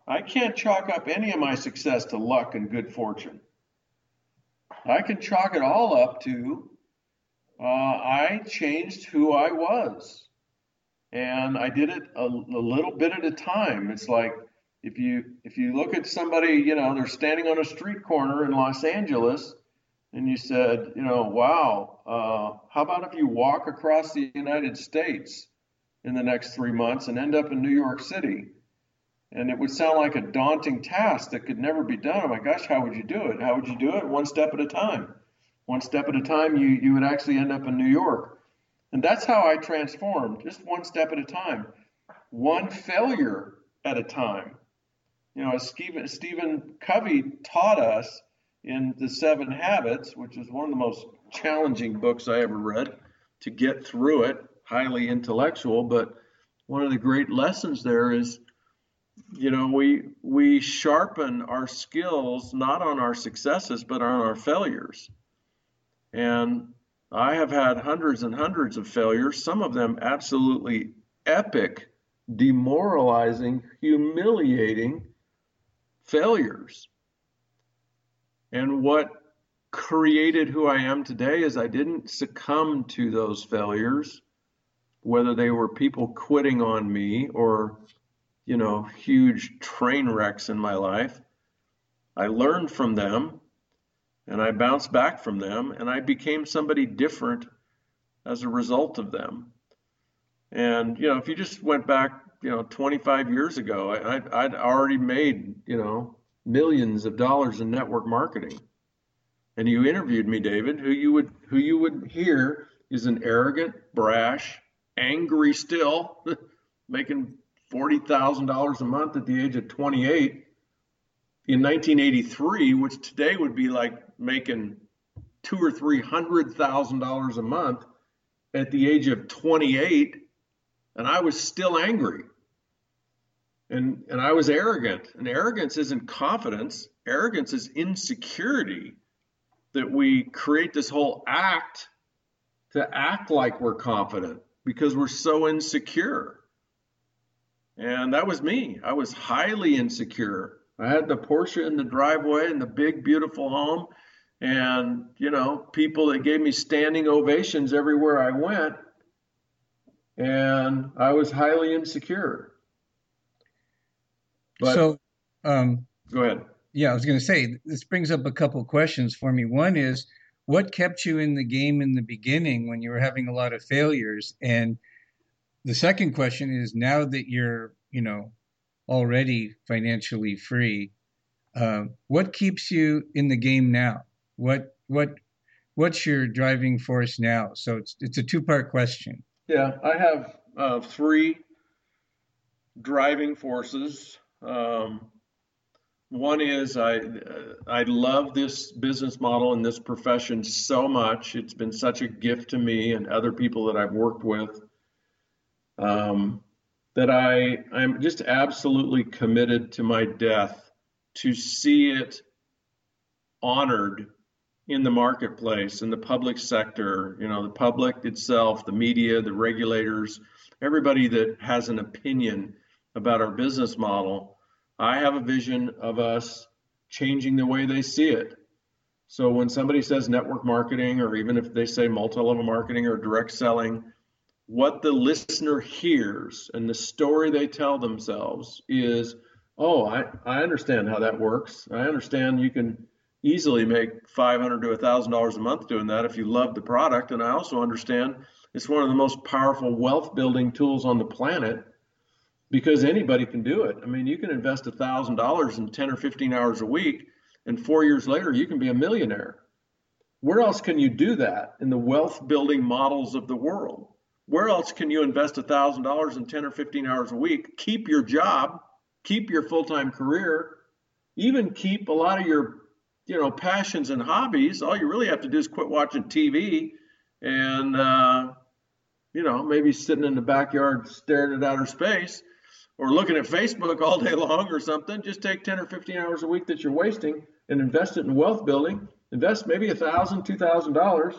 I can't chalk up any of my success to luck and good fortune. I can chalk it all up to uh, I changed who I was. And I did it a, a little bit at a time. It's like if you if you look at somebody, you know, they're standing on a street corner in Los Angeles, and you said, you know, wow, uh, how about if you walk across the United States in the next three months and end up in New York City? and it would sound like a daunting task that could never be done. Oh my gosh, how would you do it? How would you do it? One step at a time. One step at a time, you, you would actually end up in New York. And that's how I transformed, just one step at a time, one failure at a time. You know, as Stephen, Covey taught us in The Seven Habits, which is one of the most challenging books I ever read to get through it, highly intellectual, but one of the great lessons there is you know we we sharpen our skills not on our successes but on our failures. And i have had hundreds and hundreds of failures some of them absolutely epic demoralizing humiliating failures and what created who i am today is i didn't succumb to those failures whether they were people quitting on me or you know, huge train wrecks in my life. I learned from them and I bounced back from them and I became somebody different as a result of them. And, you know, if you just went back, you know, 25 years ago, I, I'd already made, you know, millions of dollars in network marketing. And you interviewed me, David, who you would who you would hear is an arrogant, brash, angry still, (laughs) making $40,000 a month at the age of 28 in 1983, which today would be like making two or three hundred thousand dollars a month at the age of 28, and I was still angry. And, and I was arrogant. And arrogance isn't confidence, arrogance is insecurity that we create this whole act to act like we're confident because we're so insecure. And that was me. I was highly insecure. I had the Porsche in the driveway and the big, beautiful home. And, you know, people that gave me standing ovations everywhere I went. And I was highly insecure. But, so, um, go ahead. Yeah, I was going to say, this brings up a couple questions for me. One is, what kept you in the game in the beginning when you were having a lot of failures? And the second question is, now that you're, you know, already financially free, uh, what keeps you in the game now? What what what's your driving force now? So it's it's a two part question. Yeah, I have uh, three driving forces. Um, one is I I love this business model and this profession so much. It's been such a gift to me and other people that I've worked with. Um, that I I'm just absolutely committed to my death to see it honored in the marketplace in the public sector you know the public itself the media the regulators everybody that has an opinion about our business model I have a vision of us changing the way they see it. So when somebody says network marketing, or even if they say multi level marketing or direct selling, what the listener hears and the story they tell themselves is, oh, I, I understand how that works. I understand you can easily make 500 to $1,000 a month doing that if you love the product. And I also understand it's one of the most powerful wealth building tools on the planet because anybody can do it. I mean, you can invest $1,000 in 10 or 15 hours a week, and four years later, you can be a millionaire. Where else can you do that in the wealth building models of the world? Where else can you invest $1,000 in 10 or 15 hours a week, keep your job, keep your full time career, even keep a lot of your you know passions and hobbies all you really have to do is quit watching tv and uh, you know maybe sitting in the backyard staring at outer space or looking at Facebook all day long or something, just take 10 or 15 hours a week that you're wasting and invest it in wealth building. Invest maybe a thousand, two thousand dollars,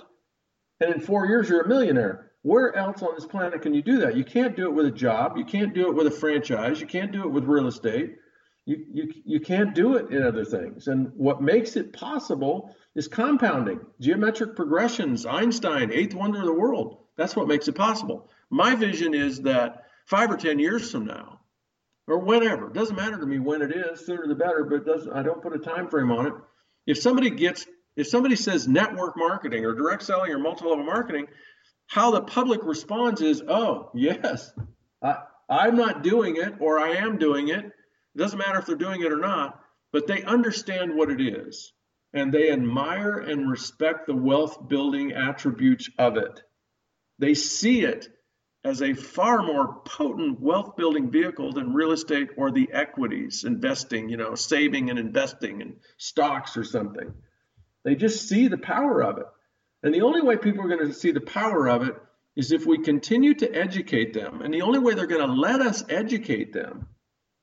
and in four years you're a millionaire. Where else on this planet can you do that? You can't do it with a job. You can't do it with a franchise. You can't do it with real estate. You, you, you can't do it in other things. And what makes it possible is compounding, geometric progressions, Einstein, eighth wonder of the world. That's what makes it possible. My vision is that five or 10 years from now, or whenever. It doesn't matter to me when it is, sooner the better, but doesn't I don't put a time frame on it. If somebody gets if somebody says network marketing or direct selling or multi-level marketing, how the public responds is, oh, yes, I, I'm not doing it or I am doing it. It doesn't matter if they're doing it or not, but they understand what it is and they admire and respect the wealth building attributes of it. They see it as a far more potent wealth building vehicle than real estate or the equities investing, you know, saving and investing in stocks or something. They just see the power of it. And the only way people are going to see the power of it is if we continue to educate them. And the only way they're going to let us educate them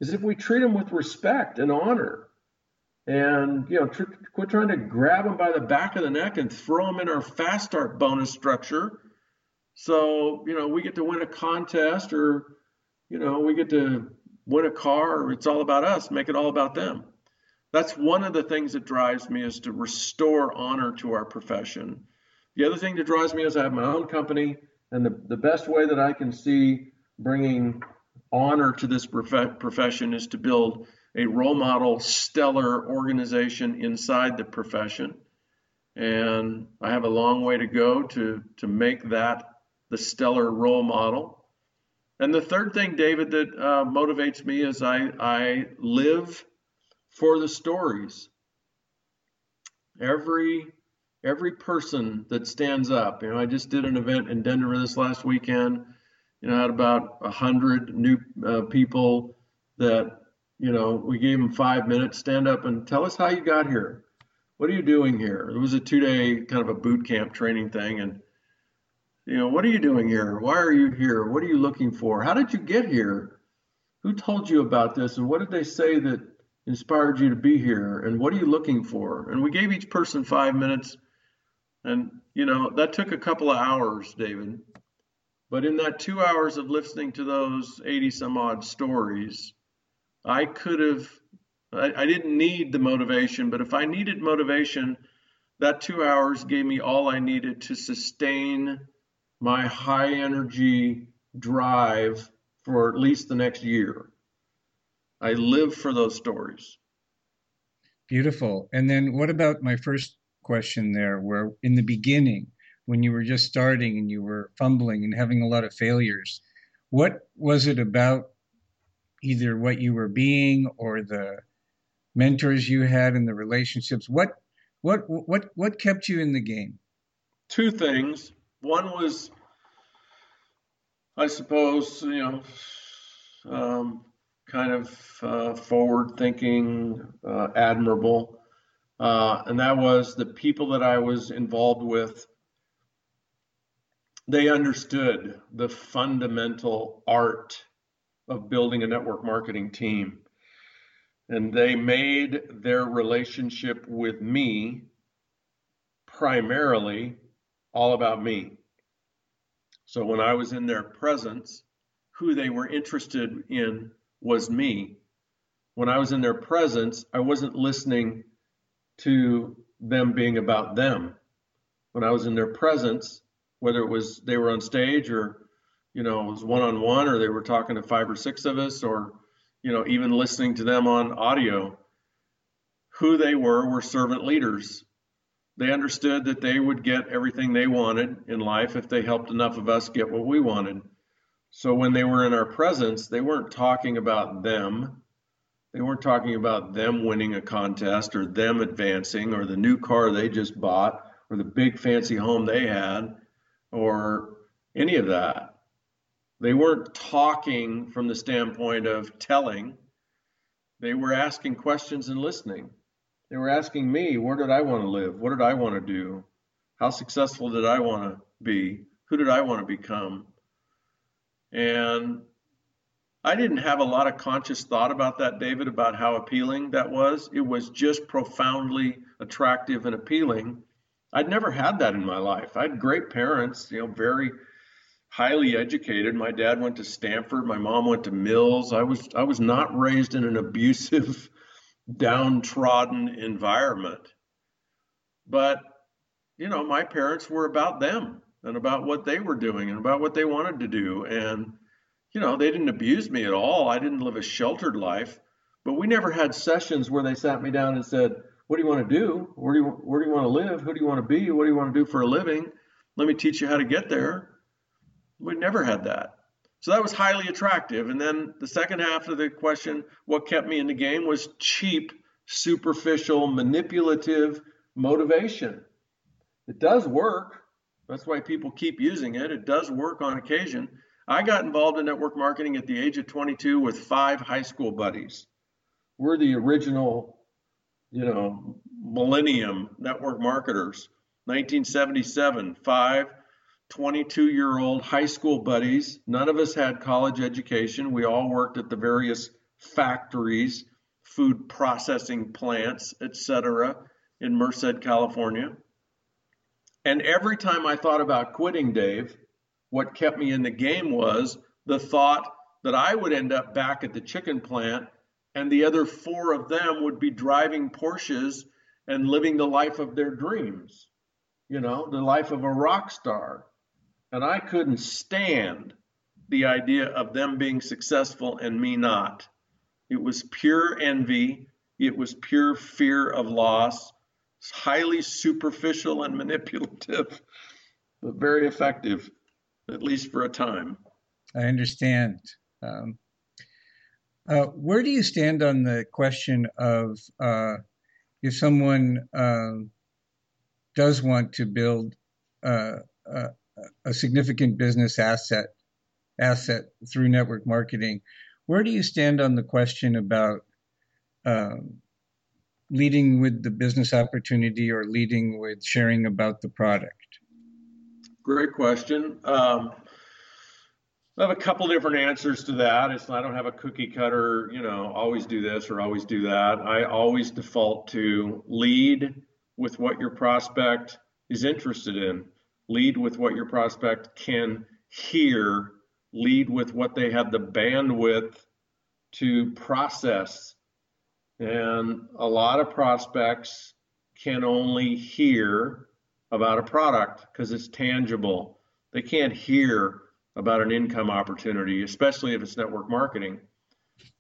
is if we treat them with respect and honor. And, you know, tr- quit trying to grab them by the back of the neck and throw them in our fast start bonus structure so, you know, we get to win a contest or, you know, we get to win a car or it's all about us, make it all about them. That's one of the things that drives me is to restore honor to our profession. The other thing that drives me is I have my own company, and the, the best way that I can see bringing honor to this prof- profession is to build a role model, stellar organization inside the profession. And I have a long way to go to, to make that the stellar role model. And the third thing, David, that uh, motivates me is I, I live for the stories. Every every person that stands up. You know, I just did an event in Denver this last weekend. You know, I had about a hundred new uh, people that you know, we gave them five minutes, stand up and tell us how you got here. What are you doing here? It was a two day kind of a boot camp training thing. And, you know, what are you doing here? Why are you here? What are you looking for? How did you get here? Who told you about this? And what did they say that inspired you to be here? And what are you looking for? And we gave each person five minutes. And, you know, that took a couple of hours, David. But in that two hours of listening to those 80 some odd stories, I could have, I, I, didn't need the motivation, but if I needed motivation, that two hours gave me all I needed to sustain my high energy drive for at least the next year. I live for those stories. Beautiful. And then what about my first question there, where in the beginning, when you were just starting and you were fumbling and having a lot of failures. What was it about either what you were being or the mentors you had and the relationships? What what what what kept you in the game? Two things. One was, I suppose, you know, um, kind of uh, forward thinking, uh, admirable. Uh, and that was the people that I was involved with they understood the fundamental art of building a network marketing team. And they made their relationship with me primarily all about me. So when I was in their presence, who they were interested in was me. When I was in their presence, I wasn't listening to them being about them. When I was in their presence, whether it was they were on stage or you know it was one on one or they were talking to five or six of us or you know even listening to them on audio who they were were servant leaders they understood that they would get everything they wanted in life if they helped enough of us get what we wanted so when they were in our presence they weren't talking about them they weren't talking about them winning a contest or them advancing or the new car they just bought or the big fancy home they had or any of that. They weren't talking from the standpoint of telling. They were asking questions and listening. They were asking me, where did I want to live? What did I want to do? How successful did I want to be? Who did I want to become? And I didn't have a lot of conscious thought about that, David, about how appealing that was. It was just profoundly attractive and appealing I'd never had that in my life. I had great parents, you know, very highly educated. My dad went to Stanford, my mom went to Mills. I was I was not raised in an abusive, downtrodden environment. But you know, my parents were about them and about what they were doing and about what they wanted to do and you know, they didn't abuse me at all. I didn't live a sheltered life, but we never had sessions where they sat me down and said, what do you want to do? Where do you where do you want to live? Who do you want to be? What do you want to do for a living? Let me teach you how to get there. We never had that. So that was highly attractive. And then the second half of the question, what kept me in the game was cheap, superficial, manipulative motivation. It does work. That's why people keep using it. It does work on occasion. I got involved in network marketing at the age of 22 with five high school buddies. We're the original you know, millennium network marketers. 1977, five 22 year old high school buddies. None of us had college education. We all worked at the various factories, food processing plants, etc., in Merced, California. And every time I thought about quitting, Dave, what kept me in the game was the thought that I would end up back at the chicken plant and the other four of them would be driving Porsches and living the life of their dreams, you know, the life of a rock star. And I couldn't stand the idea of them being successful and me not. It was pure envy, it was pure fear of loss, highly superficial and (laughs) manipulative, but very effective, at least for a time. I understand. Um, uh, where do you stand on the question of uh, if someone uh, does want to build uh, a, a significant business asset asset through network marketing? Where do you stand on the question about uh, leading with the business opportunity or leading with sharing about the product? Great question. Um, I have a couple different answers to that. It's I don't have a cookie cutter, you know, always do this or always do that. I always default to lead with what your prospect is interested in. Lead with what your prospect can hear. Lead with what they have the bandwidth to process. And a lot of prospects can only hear about a product because it's tangible. They can't hear about an income opportunity, especially if it's network marketing.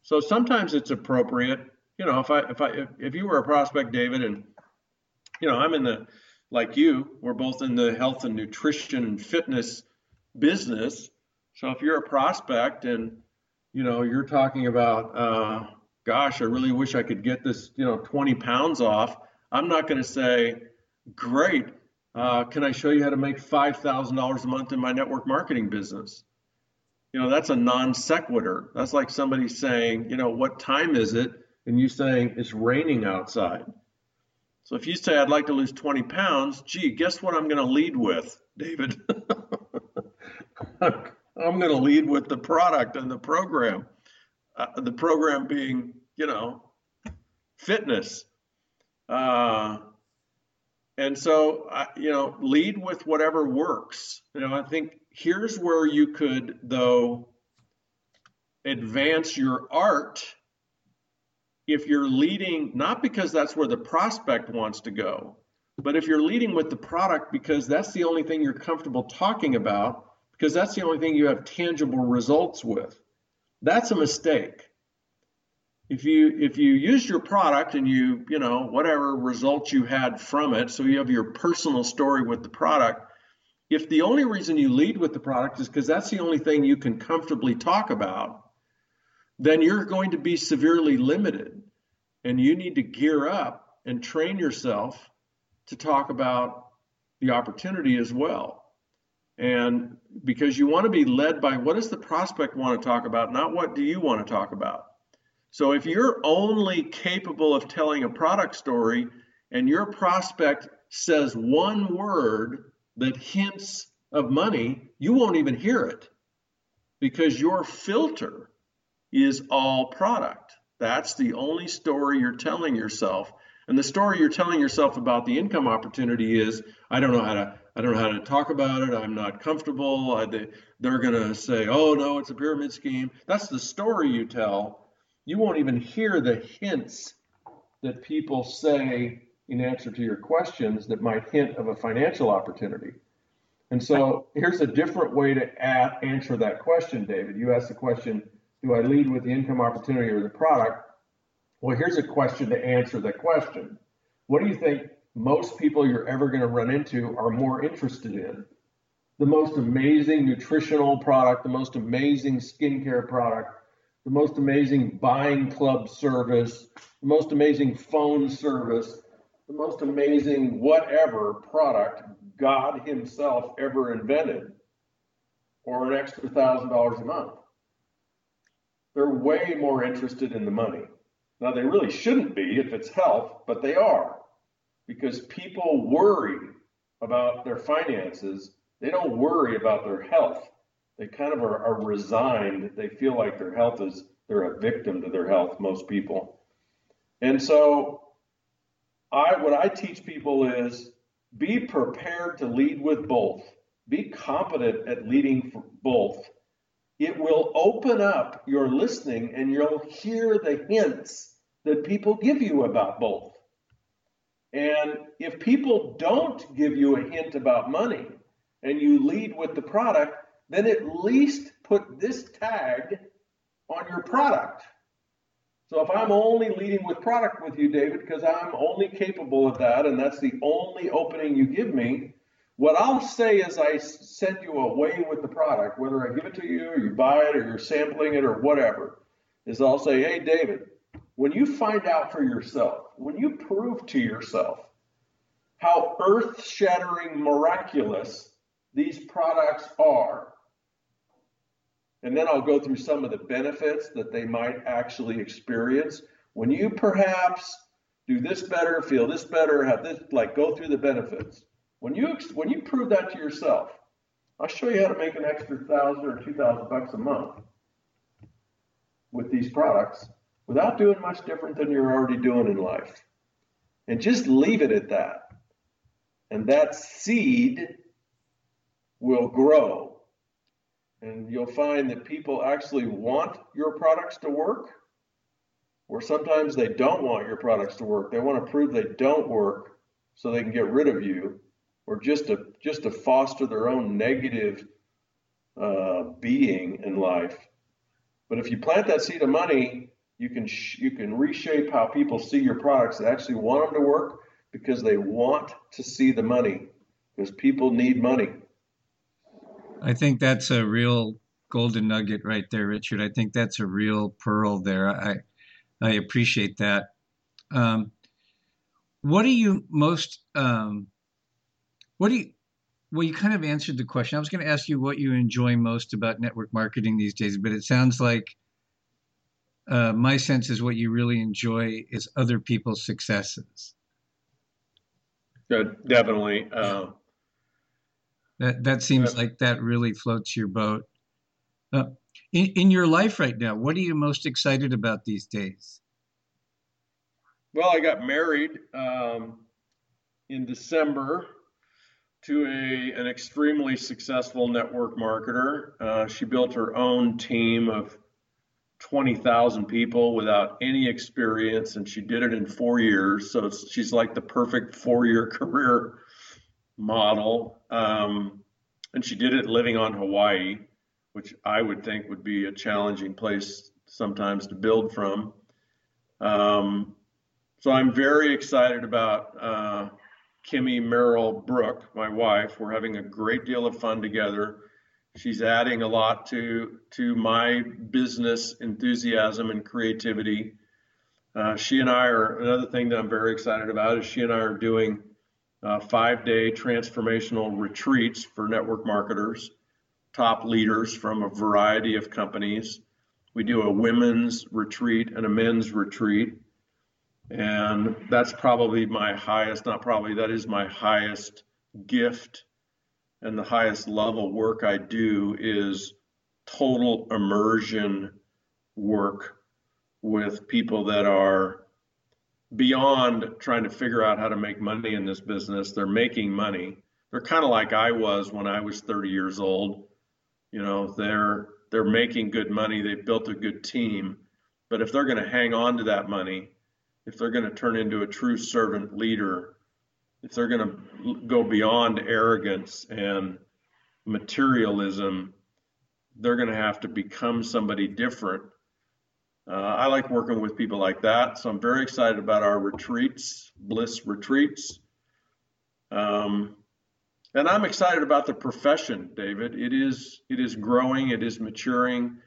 So sometimes it's appropriate. You know, if I if I if, if you were a prospect, David, and you know, I'm in the like you, we're both in the health and nutrition and fitness business. So if you're a prospect and you know you're talking about, uh, gosh, I really wish I could get this, you know, 20 pounds off. I'm not going to say, great, uh, can I show you how to make $5,000 a month in my network marketing business? You know, that's a non sequitur. That's like somebody saying, you know, what time is it? And you saying it's raining outside. So if you say, I'd like to lose 20 pounds, gee, guess what I'm going to lead with, David? (laughs) I'm going to lead with the product and the program. Uh, the program being, you know, fitness. Uh, and so, you know, lead with whatever works. You know, I think here's where you could, though, advance your art if you're leading, not because that's where the prospect wants to go, but if you're leading with the product because that's the only thing you're comfortable talking about, because that's the only thing you have tangible results with. That's a mistake if you if you use your product and you you know whatever results you had from it so you have your personal story with the product if the only reason you lead with the product is because that's the only thing you can comfortably talk about then you're going to be severely limited and you need to gear up and train yourself to talk about the opportunity as well. And because you want to be led by what does the prospect want to talk about not what do you want to talk about? So if you're only capable of telling a product story and your prospect says one word that hints of money, you won't even hear it because your filter is all product. That's the only story you're telling yourself. And the story you're telling yourself about the income opportunity is I don't know how to I don't know how to talk about it. I'm not comfortable. I, they, they're going to say, "Oh no, it's a pyramid scheme." That's the story you tell you won't even hear the hints that people say in answer to your questions that might hint of a financial opportunity. And so here's a different way to answer that question, David. You asked the question, do I lead with the income opportunity or the product? Well, here's a question to answer that question. What do you think most people you're ever going to run into are more interested in? The most amazing nutritional product, the most amazing skincare product, the most amazing buying club service, the most amazing phone service, the most amazing whatever product God Himself ever invented, or an extra thousand dollars a month. They're way more interested in the money. Now, they really shouldn't be if it's health, but they are because people worry about their finances. They don't worry about their health they kind of are, are resigned. They feel like their health is, they're a victim to their health, most people. And so I what I teach people is be prepared to lead with both. Be competent at leading for both. It will open up your listening and you'll hear the hints that people give you about both. And if people don't give you a hint about money and you lead with the product, then at least put this tag on your product. So if I'm only leading with product with you, David, because I'm only capable of that, and that's the only opening you give me, what I'll say is I send you away with the product, whether I give it to you or you buy it or you're sampling it or whatever, is I'll say, hey, David, when you find out for yourself, when you prove to yourself how earth shattering miraculous these products are, and then I'll go through some of the benefits that they might actually experience when you perhaps do this better, feel this better, have this, like go through the benefits. When you when you prove that to yourself, I'll show you how to make an extra thousand or two thousand bucks a month with these products without doing much different than you're already doing in life. And just leave it at that. And that seed will grow. And you'll find that people actually want your products to work, or sometimes they don't want your products to work. They want to prove they don't work so they can get rid of you, or just to just to foster their own negative uh, being in life. But if you plant that seed of money, you can sh- you can reshape how people see your products. They actually want them to work because they want to see the money because people need money. I think that's a real golden nugget right there, Richard. I think that's a real pearl there. I I appreciate that. Um, what are you most um, what do you well you kind of answered the question. I was going to ask you what you enjoy most about network marketing these days but it sounds like uh, my sense is what you really enjoy is other people's successes. Good, definitely uh, that that seems like that really floats your boat. Uh, in, in your life right now what are you most excited about these days? Well i got married um, in december to a, an extremely successful network marketer. Uh, she built her own team of 20,000 people without any experience, and she did it in four years. So she's like the perfect four year (laughs) career model. Um, and she did it living on Hawaii, which I would think would be a challenging place sometimes to build from. Um, so I'm very excited about uh, Kimmy Merrill Brooke, my wife. We're having a great deal of fun together. She's adding a lot to to my business enthusiasm and creativity. Uh, she and I are another thing that I'm very excited about is she and I are doing uh, five day transformational retreats for network marketers, top leaders from a variety of companies. We do a women's retreat and a men's retreat. And that's probably my highest, not probably, that is my highest gift and the highest level work I do is total immersion work with people that are beyond trying to figure out how to make money in this business. They're making money. They're kind of like I was when I was 30 years old. You know, they're they're making good money. They've built a good team. But if they're going to hang on to that money if they're going to turn into a true servant leader, if they're going to go beyond arrogance and materialism, they're going to have to become somebody different. Uh, I like working with people like that, so I'm very excited about our retreats, Bliss retreats. Um, and I'm excited about the profession, David. It is it is growing, it is maturing,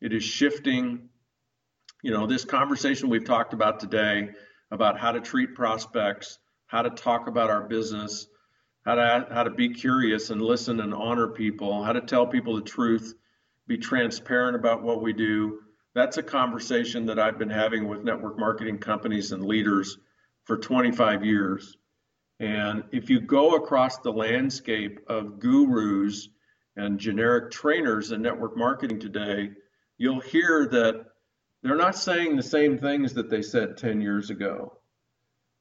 it is shifting you know, this conversation we've talked about today about how to treat prospects, how to talk about our business, how to how to be curious and listen and honor people, how to tell people the truth, be transparent about what we do. That's a conversation that I've been having with network marketing companies and leaders for 25 years. And if you go across the landscape of gurus and generic trainers in network marketing today, you'll hear that they're not saying the same things that they said 10 years ago.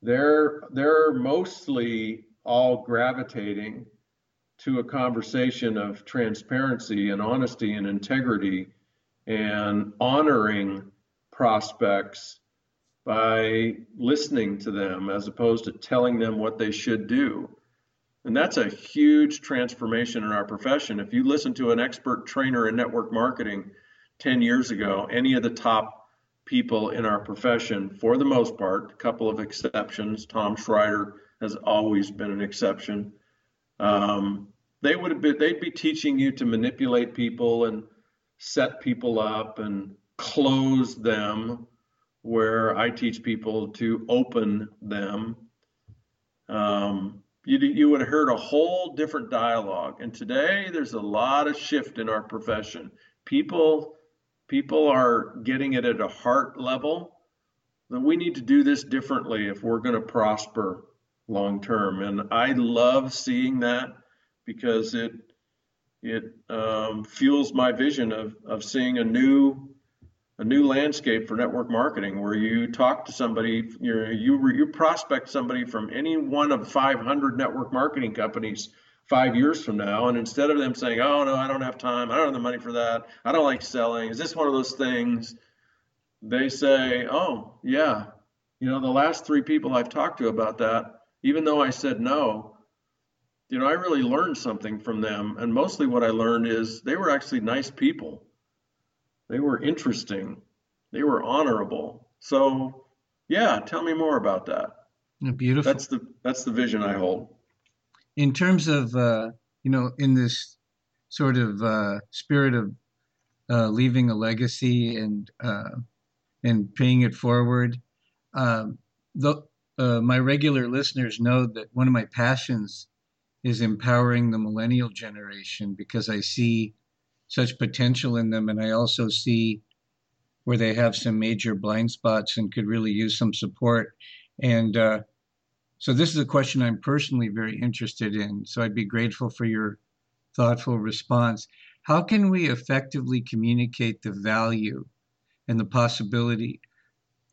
They're they're mostly all gravitating to a conversation of transparency and honesty and integrity and honoring prospects by listening to them as opposed to telling them what they should do. And that's a huge transformation in our profession. If you listen to an expert trainer in network marketing 10 years ago, any of the top people in our profession, for the most part, a couple of exceptions, Tom Schreiter has always been an exception. Um, they would have been, they'd be teaching you to manipulate people and set people up and close them, where I teach people to open them. Um, you, you would have heard a whole different dialogue. And today there's a lot of shift in our profession. People people are getting it at a heart level that we need to do this differently if we're going to prosper long term. And I love seeing that because it it um, fuels my vision of of seeing a new a new landscape for network marketing where you talk to somebody you you you prospect somebody from any one of 500 network marketing companies five years from now and instead of them saying oh no i don't have time i don't have the money for that i don't like selling is this one of those things they say oh yeah you know the last three people i've talked to about that even though i said no you know i really learned something from them and mostly what i learned is they were actually nice people they were interesting. They were honorable. So, yeah, tell me more about that. Beautiful. That's the that's the vision I hold. In terms of uh, you know, in this sort of uh, spirit of uh, leaving a legacy and uh, and paying it forward, um, the, uh, my regular listeners know that one of my passions is empowering the millennial generation because I see such potential in them. And I also see where they have some major blind spots and could really use some support. And uh, so this is a question I'm personally very interested in. So I'd be grateful for your thoughtful response. How can we effectively communicate the value and the possibility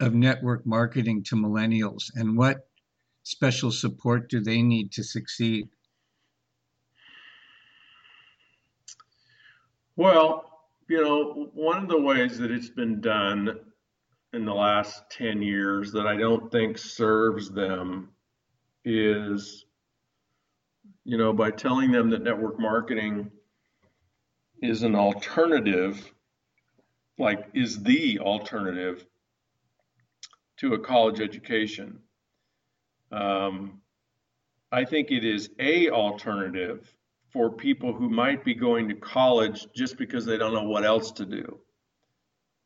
of network marketing to millennials and what special support do they need to succeed? Well, you know, one of the ways that it's been done in the last 10 years that I don't think serves them is, you know, by telling them that network marketing is an alternative, like is the alternative to a college education. Um, I think it is a alternative for people who might be going to college just because they don't know what else to do.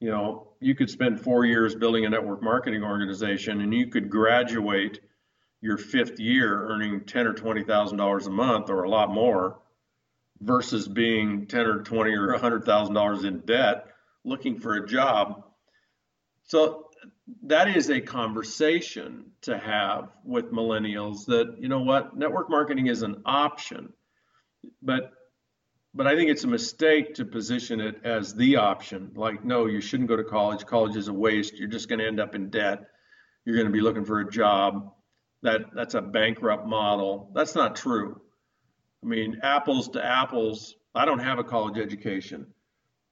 You know, you could spend four years building a network marketing organization and you could graduate your fifth year earning ten or twenty thousand dollars a month or a lot more versus being ten or twenty or a hundred thousand dollars in debt looking for a job. So that is a conversation to have with millennials that, you know what, network marketing is an option but but I think it's a mistake to position it as the option. Like, no, you shouldn't go to college. College is a waste. You're just going to end up in debt. You're going to be looking for a job. That that's a bankrupt model. That's not true. I mean, apples to apples. I don't have a college education,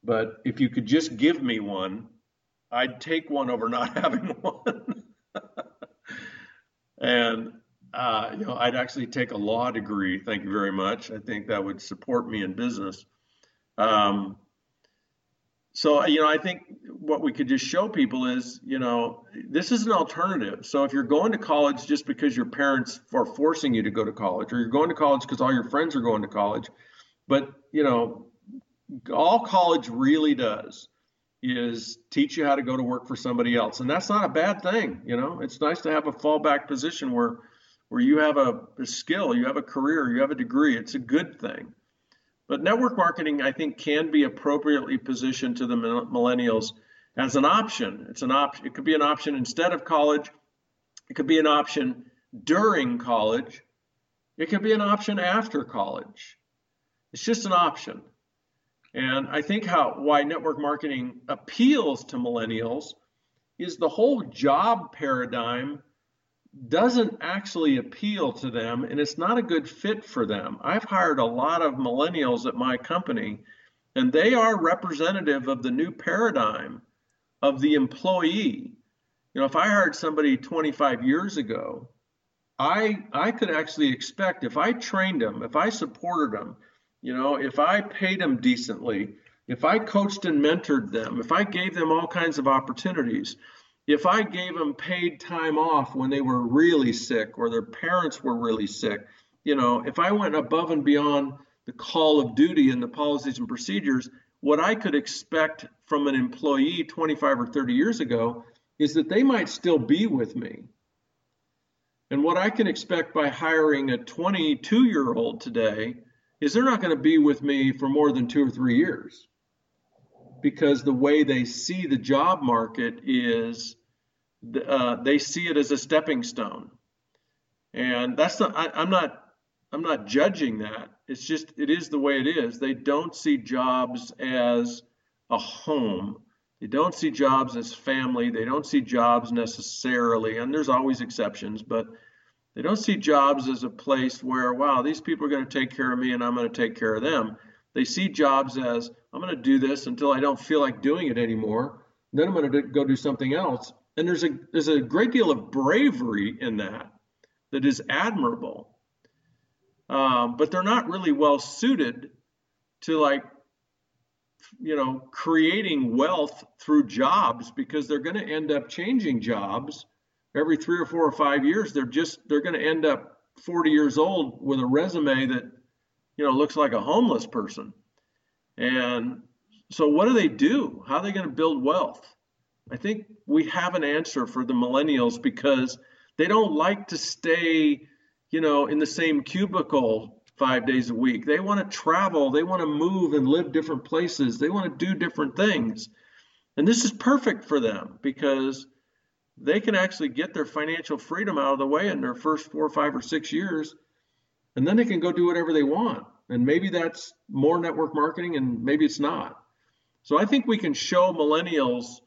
but if you could just give me one, I'd take one over not (laughs) having one. and uh, you know, I'd actually take a law degree. Thank you very much. I think that would support me in business. Um, so, you know, I think what we could just show people is, you know, this is an alternative. So if you're going to college just because your parents are forcing you to go to college, or you're going to college because all your friends are going to college, but, you know, all college really does is teach you how to go to work for somebody else. And that's not a bad thing. You know, it's nice to have a fallback position where where you have a, a skill, you have a career, you have a degree. It's a good thing. But network marketing, I think, can be appropriately positioned to the millennials as an option. It's an option. It could be an option instead of college. It could be an option during college. It could be an option after college. It's just an option. And I think how why network marketing appeals to millennials is the whole job paradigm doesn't actually appeal to them and it's not a good fit for them. I've hired a lot of millennials at my company and they are representative of the new paradigm of the employee. You know, if I hired somebody 25 years ago, I I could actually expect if I trained them, if I supported them, you know, if I paid them decently, if I coached and mentored them, if I gave them all kinds of opportunities, if I gave them paid time off when they were really sick or their parents were really sick, you know, if I went above and beyond the call of duty and the policies and procedures, what I could expect from an employee 25 or 30 years ago is that they might still be with me. And what I can expect by hiring a 22 year old today is they're not going to be with me for more than two or three years because the way they see the job market is uh, they see it as a stepping stone, and that's not. I, I'm not. I'm not judging that. It's just it is the way it is. They don't see jobs as a home. They don't see jobs as family. They don't see jobs necessarily, and there's always exceptions, but they don't see jobs as a place where, wow, these people are going to take care of me and I'm going to take care of them. They see jobs as, I'm going to do this until I don't feel like doing it anymore. Then I'm going to go do something else. And there's a there's a great deal of bravery in that that is admirable. Um, but they're not really well suited to like you know creating wealth through jobs because they're going to end up changing jobs every three or four or five years they're just they're going to end up 40 years old with a resume that you know looks like a homeless person and so what do they do? How are they going to build wealth? I think we have an answer for the millennials because they don't like to stay you know in the same cubicle five days a week. They want to travel they want to move and live different places. They want to do different things. And this is perfect for them because they can actually get their financial freedom out of the way in their first four five or six years, and then they can go do whatever they want. And maybe that's more network marketing, and maybe it's not. So I think we can show millennials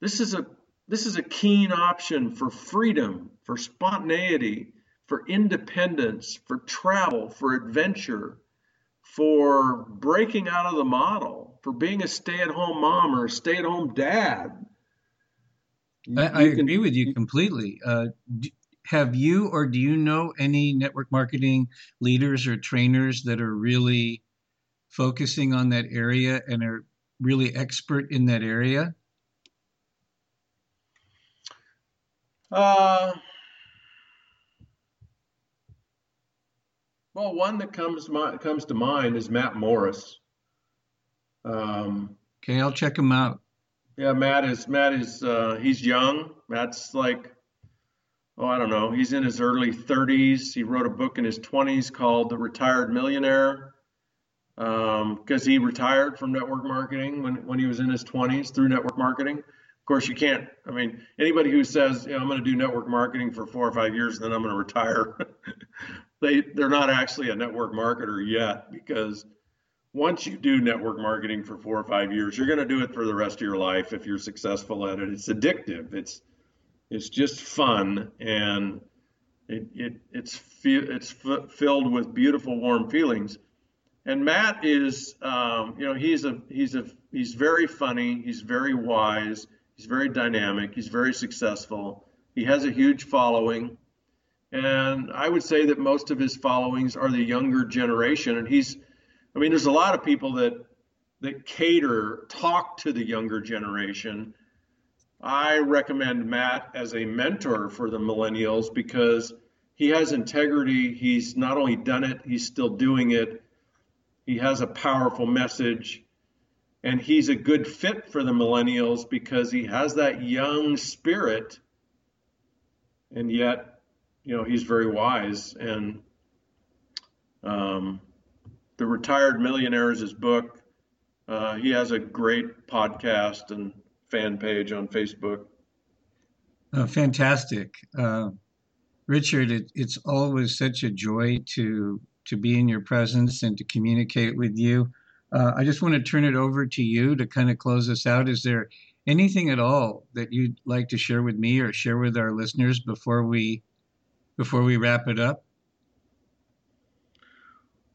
this is a this is a keen option for freedom, for spontaneity, for independence, for travel, for adventure, for breaking out of the model, for being a stay-at-home mom or a stay-at-home dad I, I agree with you completely. Uh, have you or do you know any network marketing leaders or trainers that are really focusing on that area and are really expert in that area? Uh, well, one that comes my, comes to mind is Matt Morris. Um, okay, I'll check him out. Yeah, Matt is Matt is uh, he's young. Matt's like oh I don't know. He's in his early 30s. He wrote a book in his 20s called The Retired Millionaire because um, he retired from network marketing when when he was in his 20s through network marketing. Of course, you can't. I mean, anybody who says you know, I'm going to do network marketing for four or five years and then I'm going to retire, (laughs) they they're not actually a network marketer yet because once you do network marketing for four or five years, you're going to do it for the rest of your life if you're successful at it. It's addictive. It's it's just fun and it, it it's it's filled with beautiful warm feelings. And Matt is um, you know he's a he's a he's very funny. He's very wise. He's very dynamic. He's very successful. He has a huge following. And I would say that most of his followings are the younger generation. And he's I mean, there's a lot of people that that cater, talk to the younger generation. I recommend Matt as a mentor for the millennials because he has integrity. He's not only done it, he's still doing it. He has a powerful message. And he's a good fit for the millennials because he has that young spirit. And yet, you know, he's very wise. And um, the Retired Millionaire is his book. Uh, he has a great podcast and fan page on Facebook. Uh, fantastic, uh, Richard. It, it's always such a joy to to be in your presence and to communicate with you. Uh, I just want to turn it over to you to kind of close us out. Is there anything at all that you'd like to share with me or share with our listeners before we before we wrap it up?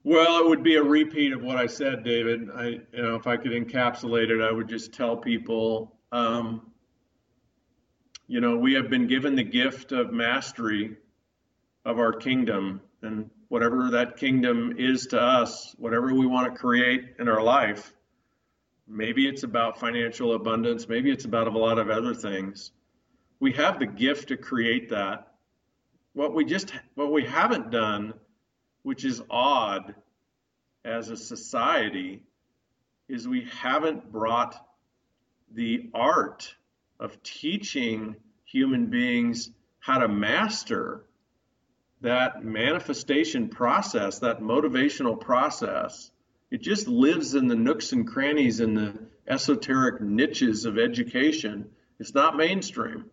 Well, it would be a repeat of what I said, David. I, you know, if I could encapsulate it, I would just tell people, um, you know, we have been given the gift of mastery of our kingdom, and whatever that kingdom is to us, whatever we want to create in our life, maybe it's about financial abundance, maybe it's about a lot of other things. We have the gift to create that. What we just, what we haven't done which is odd as a society, is we haven't brought the art of teaching human beings how to master that manifestation process, that motivational process. It just lives in the nooks and crannies and the esoteric niches of education. It's not mainstream.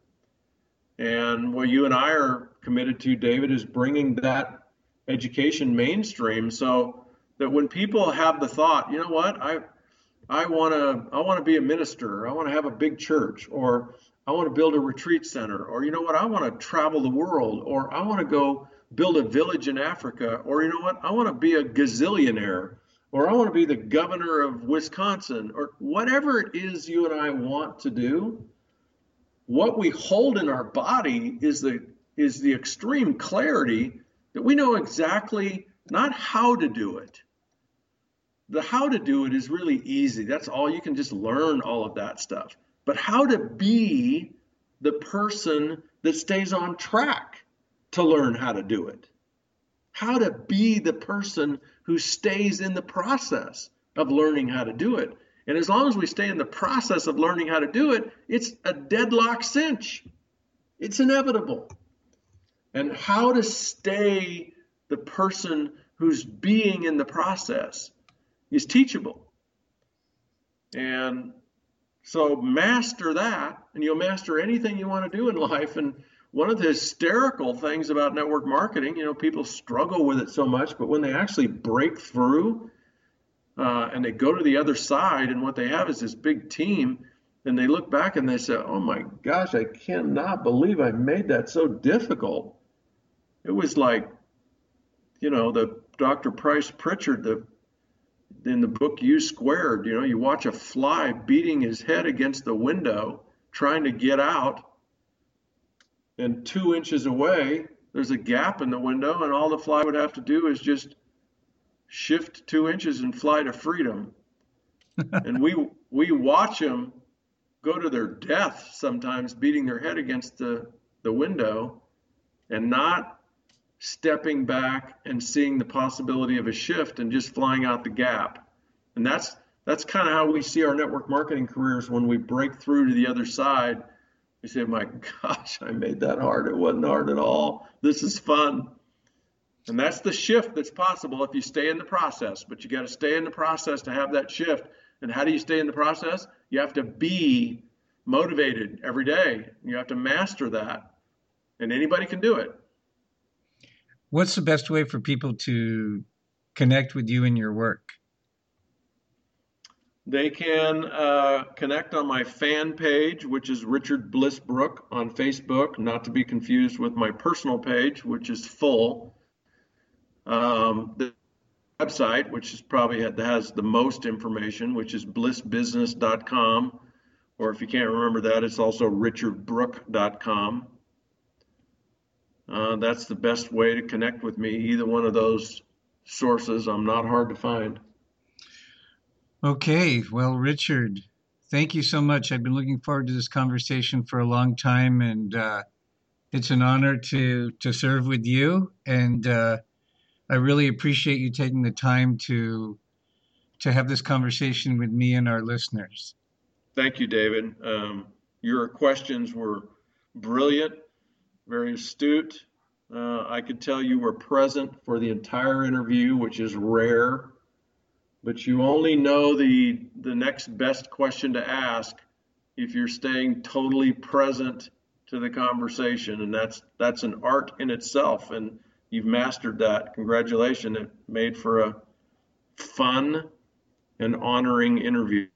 And what you and I are committed to, David, is bringing that education mainstream so that when people have the thought, you know what, I I want to I want to be a minister, I want to have a big church, or I want to build a retreat center, or you know what, I want to travel the world, or I want to go build a village in Africa, or you know what, I want to be a gazillionaire, or I want to be the governor of Wisconsin, or whatever it is you and I want to do. What we hold in our body is the is the extreme clarity that we know exactly not how to do it. The how to do it is really easy. That's all you can just learn all of that stuff. But how to be the person that stays on track to learn how to do it. How to be the person who stays in the process of learning how to do it. And as long as we stay in the process of learning how to do it, it's a deadlock cinch. It's inevitable and how to stay the person who's being in the process is teachable. And so master that, and you'll master anything you want to do in life. And one of the hysterical things about network marketing, you know, people struggle with it so much, but when they actually break through uh, and they go to the other side, and what they have is this big team, and they look back and they say, "Oh my gosh, I cannot believe I made that so difficult." it was like, you know, the Dr. Price Pritchett, the in the book U Squared, you know, you watch a fly beating his head against the window, trying to get out, and two inches away, there's a gap in the window, and all the fly would have to do is just shift two inches and fly to freedom. (laughs) and we we watch them go to their death sometimes, beating their head against the the window, and not stepping back and seeing the possibility of a shift and just flying out the gap. And that's that's kind of how we see our network marketing careers when we break through to the other side. We say, "My (laughs) gosh, I made that hard. It wasn't hard at all. This is fun." And that's the shift that's possible if you stay in the process. But you got to stay in the process to have that shift. And how do you stay in the process? You have to be motivated every day. You have to master that. And anybody can do it what's the best way for people to connect with you and your work? They can uh, connect on my fan page, which is Richard Bliss Brooke on Facebook, not to be confused with my personal page, which is full. Um, the website, which is probably has the most information, which is blissbusiness.com, or if you can't remember that, it's also richardbrooke.com. Uh, that's the best way to connect with me. Either one of those sources, I'm not hard to find. Okay, well, Richard, thank you so much. I've been looking forward to this conversation for a long time, and uh, it's an honor to to serve with you. And uh, I really appreciate you taking the time to to have this conversation with me and our listeners. Thank you, David. Um, your questions were brilliant very astute. Uh, I could tell you were present for the entire interview, which is rare, but you only know the the next best question to ask if you're staying totally present to the conversation, and that's that's an art in itself, and you've mastered that. Congratulations! It made for a fun and honoring interview.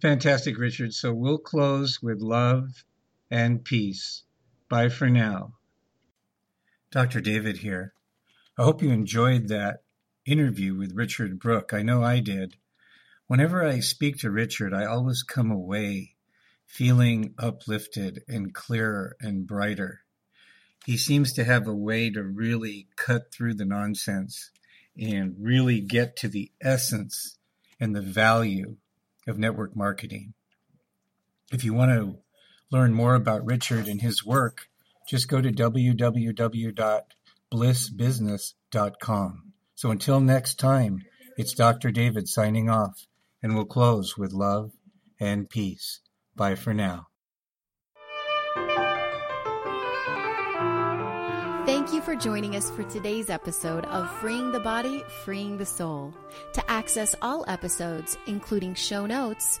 Fantastic, Richard. So we'll close with love and peace. Bye for now. Dr. David here. I hope you enjoyed that interview with Richard Brooke. I know I did. Whenever I speak to Richard, I always come away feeling uplifted and clearer and brighter. He seems to have a way to really cut through the nonsense and really get to the essence and the value of network marketing. If you want to learn more about Richard and his work, just go to www.blissbusiness.com. So until next time, it's Dr. David signing off, and we'll close with love and peace. Bye for now. Thank you for joining us for today's episode of Freeing the Body, Freeing the Soul. To access all episodes, including show notes,